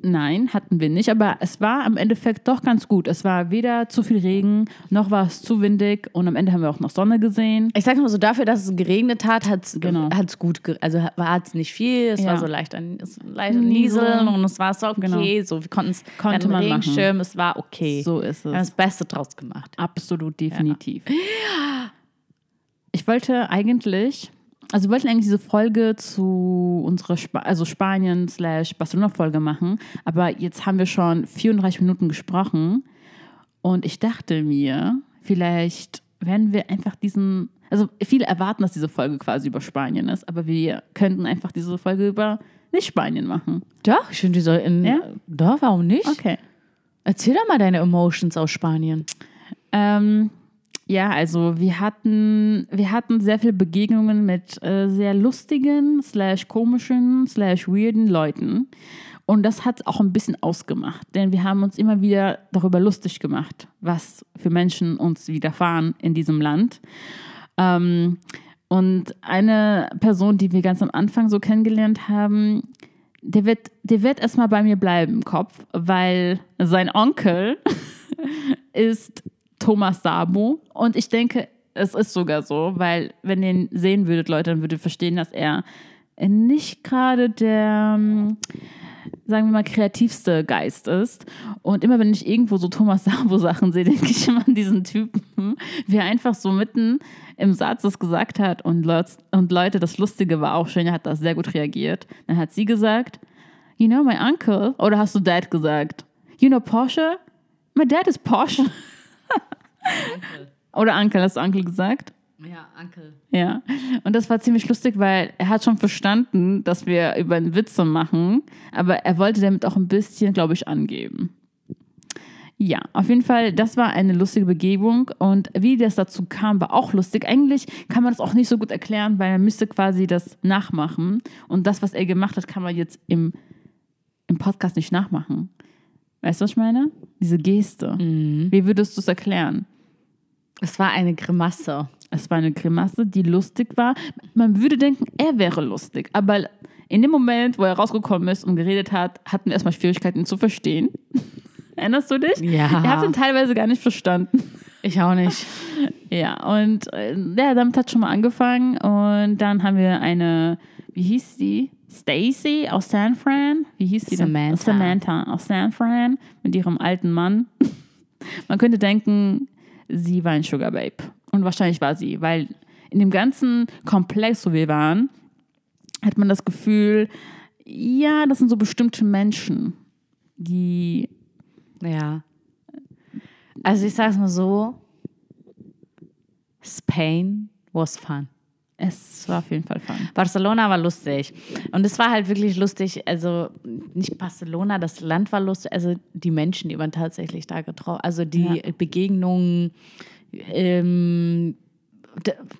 Speaker 3: nein, hatten wir nicht. Aber es war am Endeffekt doch ganz gut. Es war weder zu viel Regen, noch war es zu windig. Und am Ende haben wir auch noch Sonne gesehen.
Speaker 2: Ich sag mal so, dafür, dass es geregnet hat, hat es
Speaker 3: Genau.
Speaker 2: gut, ge also hat es nicht viel, es
Speaker 3: Ja.
Speaker 2: war so leicht ein es- leicht ein
Speaker 3: Nieseln.
Speaker 2: Und es war so okay,
Speaker 3: Genau.
Speaker 2: so wir konnten es,
Speaker 3: Konnte man machen.
Speaker 2: Regenschirm, es war okay.
Speaker 3: So ist
Speaker 2: Wir haben
Speaker 3: es.
Speaker 2: das Beste draus gemacht.
Speaker 3: Absolut, definitiv. Ich wollte eigentlich, also wir wollten eigentlich diese Folge zu unserer Spa also Spanien slash Barcelona Folge machen, aber jetzt haben wir schon 34 Minuten gesprochen und ich dachte mir, vielleicht werden wir einfach diesen, also viele erwarten, dass diese Folge quasi über Spanien ist, aber wir könnten einfach diese Folge über nicht Spanien machen.
Speaker 2: Doch, ich finde, die soll in.
Speaker 3: Ja?
Speaker 2: Doch, warum nicht?
Speaker 3: Okay.
Speaker 2: Erzähl doch mal deine Emotions aus Spanien.
Speaker 3: Ähm, ja, also wir hatten, wir hatten sehr viele Begegnungen mit äh, sehr lustigen, slash komischen, slash weirden Leuten. Und das hat auch ein bisschen ausgemacht, denn wir haben uns immer wieder darüber lustig gemacht, was für Menschen uns widerfahren in diesem Land. Ähm, und eine Person, die wir ganz am Anfang so kennengelernt haben, der wird, der wird erstmal bei mir bleiben im Kopf, weil sein Onkel ist Thomas Sabo. Und ich denke, es ist sogar so, weil wenn ihr ihn sehen würdet, Leute, dann würdet ihr verstehen, dass er nicht gerade der, ähm, sagen wir mal, kreativste Geist ist. Und immer wenn ich irgendwo so Thomas Sabo-Sachen sehe, denke ich immer an diesen Typen, wie er einfach so mitten im Satz das gesagt hat. Und, und Leute, das Lustige war auch schön, er hat da sehr gut reagiert. Dann hat sie gesagt, you know, my uncle, oder hast du Dad gesagt? You know Porsche? My dad is Porsche. oder Uncle, hast du Uncle gesagt?
Speaker 2: Ja, Onkel.
Speaker 3: Ja, und das war ziemlich lustig, weil er hat schon verstanden, dass wir über einen Witze machen, aber er wollte damit auch ein bisschen, glaube ich, angeben. Ja, auf jeden Fall, das war eine lustige Begebung und wie das dazu kam, war auch lustig. Eigentlich kann man das auch nicht so gut erklären, weil man müsste quasi das nachmachen und das, was er gemacht hat, kann man jetzt im, im Podcast nicht nachmachen. Weißt du, was ich meine? Diese Geste. Wie würdest du es erklären?
Speaker 2: Es war eine Grimasse.
Speaker 3: Es war eine Grimasse, die lustig war. Man würde denken, er wäre lustig. Aber in dem Moment, wo er rausgekommen ist und geredet hat, hatten wir erstmal Schwierigkeiten, ihn zu verstehen. Erinnerst du dich?
Speaker 2: Ja.
Speaker 3: Er hat ihn teilweise gar nicht verstanden.
Speaker 2: Ich auch nicht.
Speaker 3: Ja, und äh, ja, damit hat schon mal angefangen. Und dann haben wir eine, wie hieß sie? Stacy aus San Fran. Wie hieß sie denn?
Speaker 2: Samantha.
Speaker 3: Samantha aus San Fran mit ihrem alten Mann. Man könnte denken, sie war ein Sugar Babe. Und wahrscheinlich war sie, weil in dem ganzen Komplex, wo wir waren, hat man das Gefühl, ja, das sind so bestimmte Menschen, die
Speaker 2: Ja. Also ich sag's mal so. Spain was fun.
Speaker 3: Es war auf jeden Fall fun.
Speaker 2: Barcelona war lustig. Und es war halt wirklich lustig. Also nicht Barcelona, das Land war lustig, also die Menschen, die man tatsächlich da getroffen Also die Begegnungen. Ähm,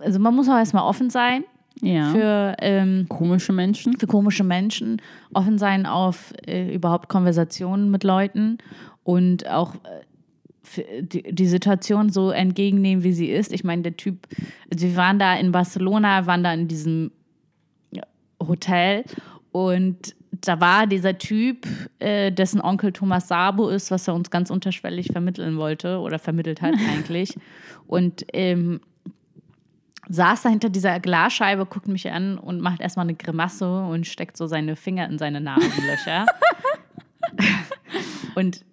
Speaker 2: also man muss auch erstmal offen sein
Speaker 3: Ja.
Speaker 2: für, ähm,
Speaker 3: komische Menschen.
Speaker 2: für komische Menschen, offen sein auf äh, überhaupt Konversationen mit Leuten und auch äh, die, die Situation so entgegennehmen, wie sie ist. Ich meine, der Typ, also wir waren da in Barcelona, waren da in diesem Hotel und da war dieser Typ, äh, dessen Onkel Thomas Sabo ist, was er uns ganz unterschwellig vermitteln wollte oder vermittelt hat eigentlich. Und ähm, saß da hinter dieser Glasscheibe, guckt mich an und macht erstmal eine Grimasse und steckt so seine Finger in seine Nasenlöcher. und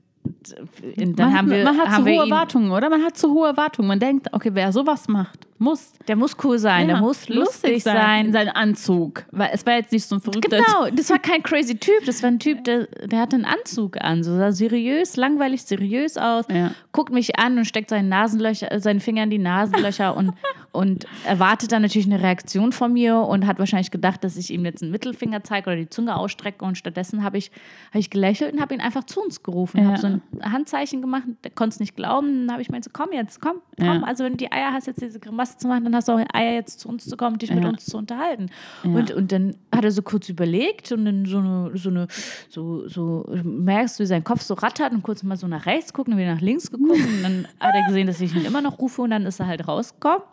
Speaker 2: dann
Speaker 3: man,
Speaker 2: haben wir,
Speaker 3: man hat
Speaker 2: haben
Speaker 3: zu hohe Erwartungen, oder? Man hat zu hohe Erwartungen. Man denkt, okay, wer sowas macht, muss,
Speaker 2: der muss cool sein, der
Speaker 3: ja,
Speaker 2: muss lustig sein.
Speaker 3: Sein Anzug. Weil es war jetzt nicht so ein verrückter
Speaker 2: Genau, das war kein crazy Typ, das war ein Typ, der, der hatte einen Anzug an, so sah seriös, langweilig seriös aus,
Speaker 3: Ja.
Speaker 2: guckt mich an und steckt seine Nasenlöcher, äh, seine Finger in die Nasenlöcher und, und erwartet dann natürlich eine Reaktion von mir und hat wahrscheinlich gedacht, dass ich ihm jetzt einen Mittelfinger zeige oder die Zunge ausstrecke und stattdessen habe ich, hab ich gelächelt und habe ihn einfach zu uns gerufen,
Speaker 3: Ja.
Speaker 2: habe so ein Handzeichen gemacht, der konnte es nicht glauben, dann habe ich meint so, komm jetzt, komm, komm,
Speaker 3: Ja.
Speaker 2: also wenn du die Eier hast, jetzt diese Grimasse was zu machen, dann hast du auch Eier jetzt zu uns zu kommen, dich mit
Speaker 3: Ja.
Speaker 2: uns zu unterhalten.
Speaker 3: Ja.
Speaker 2: Und, und dann hat er so kurz überlegt und dann so eine, so eine, so, so merkst du, wie sein Kopf so rattert und kurz mal so nach rechts gucken und wieder nach links geguckt und dann hat er gesehen, dass ich ihn immer noch rufe und dann ist er halt rausgekommen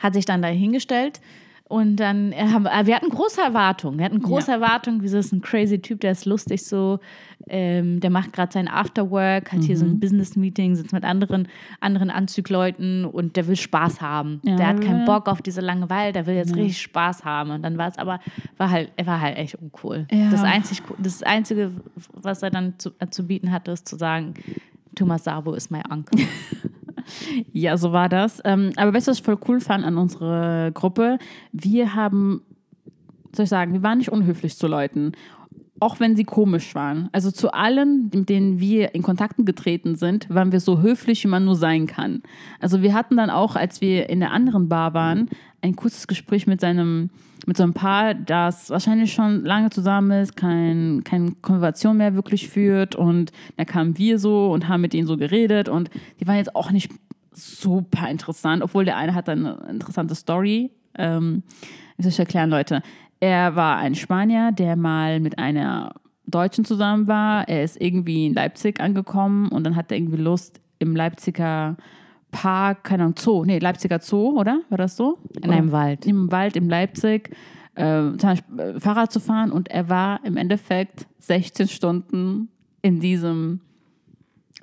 Speaker 2: hat sich dann da hingestellt und dann äh, haben wir, wir hatten große Erwartungen. Wir hatten große
Speaker 3: Ja.
Speaker 2: Erwartungen. Wieso ist ein crazy Typ, der ist lustig so. Ähm, der macht gerade sein Afterwork, hat hier
Speaker 3: Mhm.
Speaker 2: so ein Business-Meeting, sitzt mit anderen, anderen Anzugleuten und der will Spaß haben.
Speaker 3: Ja,
Speaker 2: der hat keinen
Speaker 3: ja.
Speaker 2: Bock auf diese Langeweile, der will jetzt richtig Spaß haben. Und dann war es aber, war halt, er war halt echt uncool.
Speaker 3: Ja.
Speaker 2: Das, einzig, das Einzige, was er dann zu, äh, zu bieten hatte, ist zu sagen, Thomas Sabo ist mein Onkel.
Speaker 3: Ja, so war das. Ähm, aber weißt du, was ich voll cool fand an unserer Gruppe? Wir haben, soll ich sagen, wir waren nicht unhöflich zu Leuten. Auch wenn sie komisch waren. Also zu allen, mit denen wir in Kontakten getreten sind, waren wir so höflich, wie man nur sein kann. Also wir hatten dann auch, als wir in der anderen Bar waren, ein kurzes Gespräch mit seinem, mit so einem Paar, das wahrscheinlich schon lange zusammen ist, kein, keine Konversation mehr wirklich führt. Und da kamen wir so und haben mit denen so geredet. Und die waren jetzt auch nicht super interessant, obwohl der eine hat eine interessante Story. Ähm, wie soll ich erklären, Leute? Er war ein Spanier, der mal mit einer Deutschen zusammen war. Er ist irgendwie in Leipzig angekommen und dann hat er irgendwie Lust, im Leipziger Park, keine Ahnung, Zoo, nee, Leipziger Zoo, oder? War das so?
Speaker 2: In einem Wald.
Speaker 3: Im Wald, in Leipzig, äh, äh, Fahrrad zu fahren und er war im Endeffekt 16 Stunden in diesem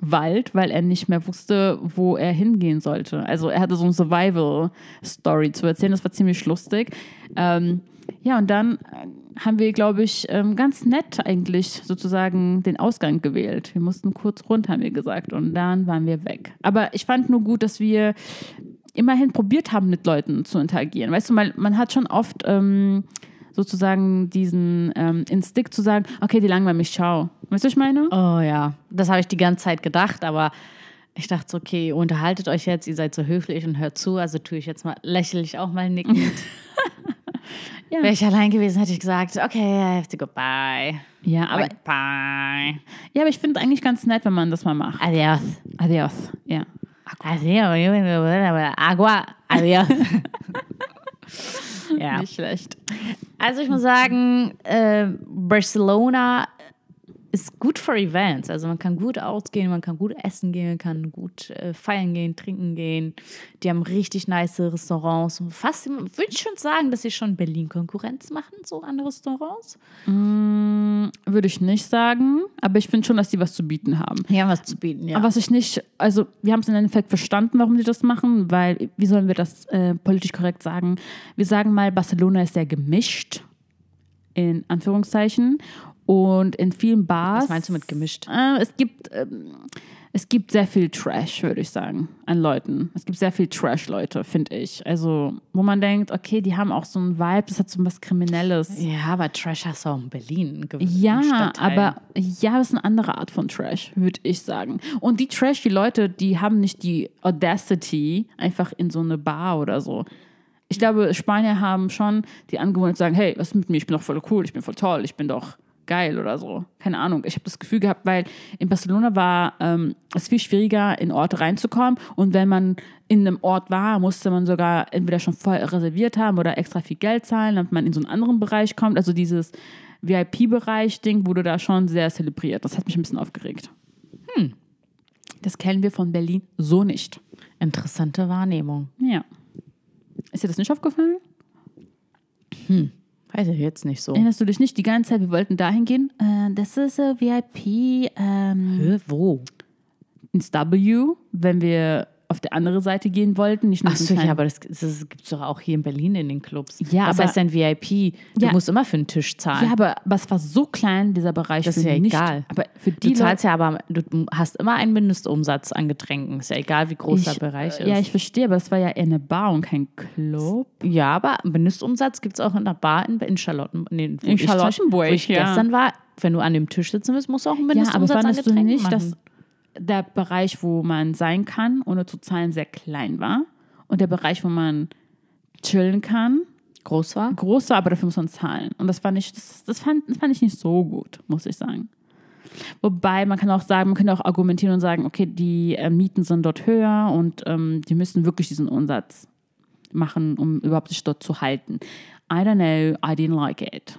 Speaker 3: Wald, weil er nicht mehr wusste, wo er hingehen sollte. Also er hatte so eine Survival-Story zu erzählen, das war ziemlich lustig. Ähm, ja, und dann äh, haben wir, glaube ich, ähm, ganz nett eigentlich sozusagen den Ausgang gewählt. Wir mussten kurz runter, haben wir gesagt, und dann waren wir weg. Aber ich fand nur gut, dass wir immerhin probiert haben, mit Leuten zu interagieren. Weißt du, man, man hat schon oft ähm, sozusagen diesen ähm, Instinkt zu sagen, okay, die langweilen mich, ciao. Weißt du, was ich meine?
Speaker 2: Oh ja, das habe ich die ganze Zeit gedacht, aber ich dachte so, okay, unterhaltet euch jetzt, ihr seid so höflich und hört zu, also tue ich jetzt mal lächerlich auch mal nickend.
Speaker 3: Ja.
Speaker 2: Wäre ich allein gewesen, hätte ich gesagt, okay, I have to go bye.
Speaker 3: Ja, aber,
Speaker 2: bye.
Speaker 3: ja, aber ich finde es eigentlich ganz nett, wenn man das mal macht.
Speaker 2: Adios.
Speaker 3: Adios. Ja.
Speaker 2: Adios. Agua. Adios. ja.
Speaker 3: Nicht schlecht.
Speaker 2: Also ich muss sagen, äh, Barcelona ist gut für Events. Also man kann gut ausgehen, man kann gut essen gehen, man kann gut äh, feiern gehen, trinken gehen. Die haben richtig nice Restaurants. Und Fast, würde ich schon sagen, dass sie schon Berlin Konkurrenz machen, so an Restaurants.
Speaker 3: Würde ich nicht sagen, aber ich finde schon, dass die was zu bieten haben.
Speaker 2: Haben was zu bieten, ja.
Speaker 3: Aber was ich nicht, also wir haben es im Endeffekt verstanden, warum die das machen, weil, wie sollen wir das äh, politisch korrekt sagen? Wir sagen mal, Barcelona ist sehr gemischt, in Anführungszeichen. Und in vielen Bars.
Speaker 2: was meinst du mit gemischt?
Speaker 3: Äh, es gibt, ähm, es gibt sehr viel Trash, würde ich sagen, an Leuten. Es gibt sehr viel Trash-Leute, finde ich. Also, wo man denkt, okay, die haben auch so einen Vibe, das hat so was Kriminelles.
Speaker 2: Ja, aber Trash hast du auch in Berlin. in
Speaker 3: Ja,
Speaker 2: Stadtteilen.
Speaker 3: aber ja, das ist eine andere Art von Trash, würde ich sagen. Und die Trash, die Leute, die haben nicht die Audacity, einfach in so eine Bar oder so. Ich glaube, Spanier haben schon die Angewohnheit zu sagen, hey, was ist mit mir? Ich bin doch voll cool, ich bin voll toll, ich bin doch geil oder so. Keine Ahnung. Ich habe das Gefühl gehabt, weil in Barcelona war ähm, es viel schwieriger, in Orte reinzukommen. Und wenn man in einem Ort war, musste man sogar entweder schon voll reserviert haben oder extra viel Geld zahlen, damit man in so einen anderen Bereich kommt. Also dieses VIP-Bereich-Ding wurde da schon sehr zelebriert. Das hat mich ein bisschen aufgeregt. Hm. Das kennen wir von Berlin so nicht.
Speaker 2: Interessante Wahrnehmung.
Speaker 3: Ja. Ist dir das nicht aufgefallen?
Speaker 2: Weiß ich jetzt nicht so.
Speaker 3: Erinnerst du dich nicht die ganze Zeit, wir wollten dahin gehen? Äh, das ist äh, VIP ähm,
Speaker 2: Hä, wo?
Speaker 3: ins W, wenn wir auf der andere Seite gehen wollten. Nicht nur
Speaker 2: Ach
Speaker 3: so
Speaker 2: ja, aber das, das gibt es doch auch hier in Berlin in den Clubs.
Speaker 3: Ja,
Speaker 2: Was
Speaker 3: aber-
Speaker 2: heißt denn VIP? Du
Speaker 3: Ja.
Speaker 2: musst immer für einen Tisch zahlen.
Speaker 3: ja, aber, aber es war so klein, dieser Bereich.
Speaker 2: Das ist ja
Speaker 3: nicht,
Speaker 2: egal.
Speaker 3: Aber für
Speaker 2: du
Speaker 3: die
Speaker 2: zahlst ja aber, du hast immer einen Mindestumsatz an Getränken. Ist ja egal, wie groß
Speaker 3: ich,
Speaker 2: der Bereich ist.
Speaker 3: Ja, ich verstehe, aber es war ja eher eine Bar und kein Club.
Speaker 2: Ja, aber Mindestumsatz gibt es auch in der Bar in, in Charlotten. Nee,
Speaker 3: In Charlottenburg,
Speaker 2: Wo ich
Speaker 3: ja.
Speaker 2: gestern war, wenn du an dem Tisch sitzen willst, musst du auch einen
Speaker 3: Ja, aber
Speaker 2: Mindestumsatz an
Speaker 3: fandest du
Speaker 2: Getränken
Speaker 3: nicht,
Speaker 2: machen.
Speaker 3: dass der Bereich, wo man sein kann, ohne zu zahlen, sehr klein war? Und der Bereich, wo man chillen kann,
Speaker 2: groß war?
Speaker 3: groß war, aber dafür muss man zahlen. Und das fand ich, das, das, fand, das fand ich nicht so gut, muss ich sagen. Wobei man kann auch sagen, man kann auch argumentieren und sagen, okay, die äh, Mieten sind dort höher und ähm, die müssen wirklich diesen Umsatz machen, um überhaupt sich dort zu halten. I don't know, I didn't like it.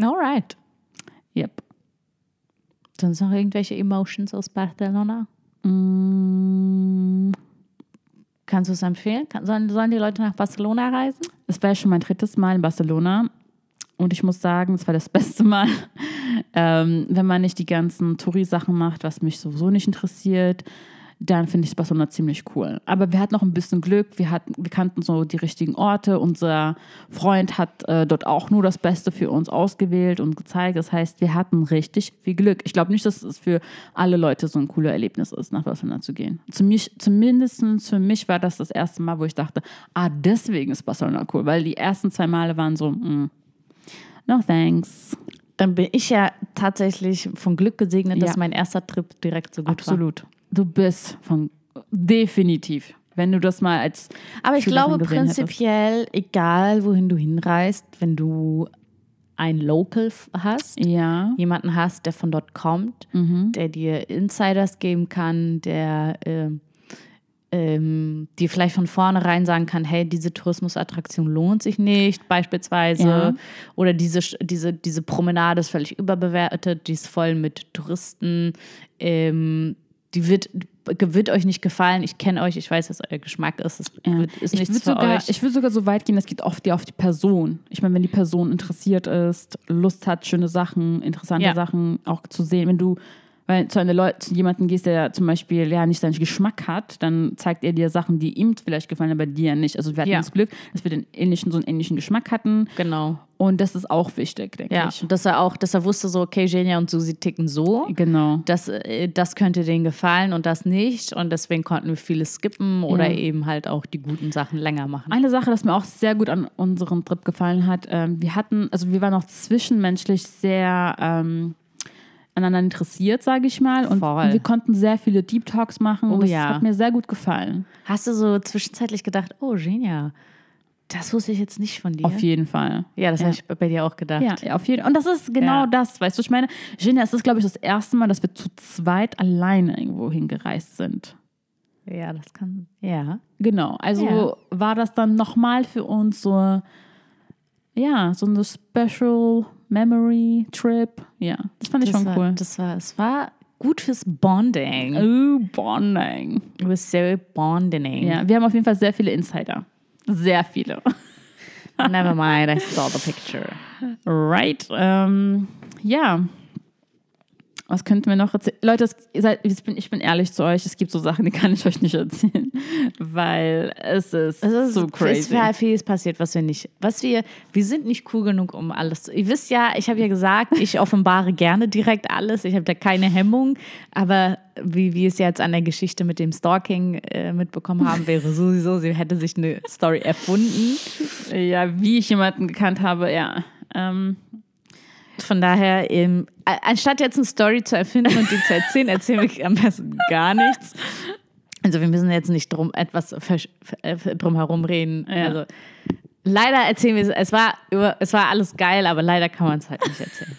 Speaker 2: Alright.
Speaker 3: Yep.
Speaker 2: Sonst noch irgendwelche Emotions aus Barcelona?
Speaker 3: Mm,
Speaker 2: Kannst du es empfehlen? Kann, sollen, sollen die Leute nach Barcelona reisen?
Speaker 3: Es war schon mein drittes Mal in Barcelona und ich muss sagen, es war das beste Mal, ähm, wenn man nicht die ganzen Touri-Sachen macht, was mich sowieso nicht interessiert. Dann finde ich Barcelona ziemlich cool. Aber wir hatten noch ein bisschen Glück. Wir, hatten, wir kannten so die richtigen Orte. Unser Freund hat äh, dort auch nur das Beste für uns ausgewählt und gezeigt. Das heißt, wir hatten richtig viel Glück. Ich glaube nicht, dass es für alle Leute so ein cooler Erlebnis ist, nach Barcelona zu gehen. Zum mich, zumindest für mich war das das erste Mal, wo ich dachte, ah, deswegen ist Barcelona cool. Weil die ersten zwei Male waren so, mm, no thanks.
Speaker 2: Dann bin ich ja tatsächlich von Glück gesegnet, dass
Speaker 3: Ja.
Speaker 2: mein erster Trip direkt so gut war.
Speaker 3: Absolut. Du bist von definitiv. Wenn du das mal als
Speaker 2: Aber ich
Speaker 3: Schülerin
Speaker 2: glaube
Speaker 3: gesehen hättest.
Speaker 2: prinzipiell, egal wohin du hinreist, wenn du ein Local hast,
Speaker 3: Ja.
Speaker 2: jemanden hast, der von dort kommt, der dir Insiders geben kann, der ähm, ähm, dir vielleicht von vornherein sagen kann, hey, diese Tourismusattraktion lohnt sich nicht, beispielsweise.
Speaker 3: Ja.
Speaker 2: Oder diese, diese, diese Promenade ist völlig überbewertet, die ist voll mit Touristen. Ähm, die wird, wird euch nicht gefallen. Ich kenne euch, ich weiß, was euer Geschmack ist. Es
Speaker 3: Ja.
Speaker 2: wird, ist
Speaker 3: ich
Speaker 2: nichts
Speaker 3: würde
Speaker 2: für
Speaker 3: sogar,
Speaker 2: euch.
Speaker 3: ich würde sogar so weit gehen, es geht oft ja auf die Person. Ich meine, wenn die Person interessiert ist, Lust hat, schöne Sachen, interessante
Speaker 2: Ja.
Speaker 3: Sachen auch zu sehen, wenn du weil zu, einer Leu zu jemandem gehst, der zum Beispiel ja nicht seinen Geschmack hat, dann zeigt er dir Sachen, die ihm vielleicht gefallen, aber dir nicht. Also wir hatten
Speaker 2: Ja.
Speaker 3: das Glück, dass wir den ähnlichen, so einen ähnlichen Geschmack hatten.
Speaker 2: genau.
Speaker 3: Und das ist auch wichtig, denke
Speaker 2: Ja,
Speaker 3: ich.
Speaker 2: und dass er auch, dass er wusste, so, okay, Genia und Susi ticken so.
Speaker 3: Genau.
Speaker 2: Das, äh, das könnte denen gefallen und das nicht. Und deswegen konnten wir vieles skippen oder
Speaker 3: Ja.
Speaker 2: eben halt auch die guten Sachen länger machen.
Speaker 3: Eine Sache, das mir auch sehr gut an unserem Trip gefallen hat, ähm, wir hatten, also wir waren auch zwischenmenschlich sehr ähm, aneinander interessiert, sage ich mal. Und
Speaker 2: Voll.
Speaker 3: wir konnten sehr viele Deep Talks machen.
Speaker 2: Oh
Speaker 3: und das
Speaker 2: ja.
Speaker 3: hat mir sehr gut gefallen.
Speaker 2: Hast du so zwischenzeitlich gedacht, oh, Genia, das wusste ich jetzt nicht von dir?
Speaker 3: Auf jeden Fall.
Speaker 2: ja, das
Speaker 3: Ja.
Speaker 2: habe ich bei dir auch gedacht.
Speaker 3: Ja, ja, auf jeden Und das ist genau
Speaker 2: Ja.
Speaker 3: das, weißt du, ich meine, Genia, es ist, glaube ich, das erste Mal, dass wir zu zweit alleine irgendwo hingereist sind.
Speaker 2: Ja, das kann, ja.
Speaker 3: Genau, also war das dann nochmal für uns so, ja, so eine Special Memory Trip. Ja, das fand ich
Speaker 2: Das
Speaker 3: schon
Speaker 2: war,
Speaker 3: cool.
Speaker 2: Das war, es war gut fürs Bonding.
Speaker 3: Oh, Bonding.
Speaker 2: It was so bonding.
Speaker 3: Ja, wir haben auf jeden Fall sehr viele Insider. Sehr viele.
Speaker 2: Never mind, I saw the picture.
Speaker 3: Right. Ähm, ja. Was könnten wir noch erzählen? Leute, es, seid, ich, bin, ich bin ehrlich zu euch, es gibt so Sachen, die kann ich euch nicht erzählen, weil es ist,
Speaker 2: Es ist
Speaker 3: so
Speaker 2: Es
Speaker 3: crazy.
Speaker 2: war vieles passiert, was wir nicht, was wir, wir sind nicht cool genug, um alles zu. Ihr wisst ja, ich habe ja gesagt, ich offenbare gerne direkt alles. Ich habe da keine Hemmung. Aber wie wir es jetzt an der Geschichte mit dem Stalking äh, mitbekommen haben, wäre sowieso, sie hätte sich eine Story erfunden.
Speaker 3: Ja, wie ich jemanden gekannt habe, ja. Ähm,
Speaker 2: Von daher, ähm, anstatt jetzt eine Story zu erfinden und die zu erzählen, erzählen wir am besten gar nichts. Also wir müssen jetzt nicht drum etwas äh, drum herum reden.
Speaker 3: Ja.
Speaker 2: Also leider erzählen wir es. Es war über, es war alles geil, aber leider kann man es halt nicht erzählen.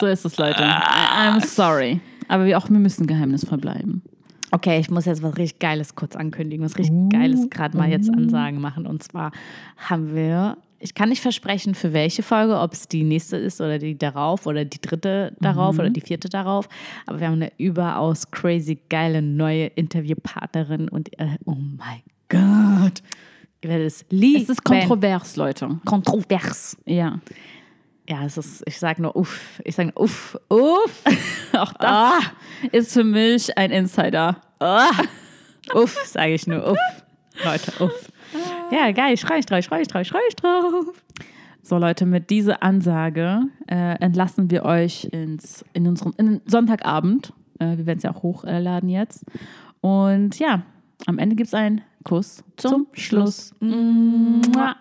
Speaker 3: so ist es, Leute. I'm sorry. Aber wir auch, wir müssen geheimnisvoll bleiben.
Speaker 2: Okay, ich muss jetzt was richtig Geiles kurz ankündigen, was richtig Geiles gerade mal jetzt Ansagen machen. Und zwar haben wir, ich kann nicht versprechen, für welche Folge, ob es die nächste ist oder die darauf oder die dritte darauf oder die vierte darauf. Aber wir haben eine überaus crazy geile neue Interviewpartnerin und äh, oh mein Gott, ihr werdet es lieben.
Speaker 3: Es ist kontrovers, Leute.
Speaker 2: kontrovers.
Speaker 3: Ja.
Speaker 2: Ja, es ist, ich sage nur uff, ich sage nur uff, uff,
Speaker 3: Auch das ist für mich ein Insider.
Speaker 2: uff, sage ich nur uff. Leute, uff. Ja, geil, ich freue mich drauf, ich freue mich drauf, ich freue mich drauf.
Speaker 3: So, Leute, mit dieser Ansage äh, entlassen wir euch ins, in unseren in Sonntagabend. Äh, wir werden es ja auch hochladen jetzt. Und ja, am Ende gibt es einen Kuss zum, Schluss. Mua.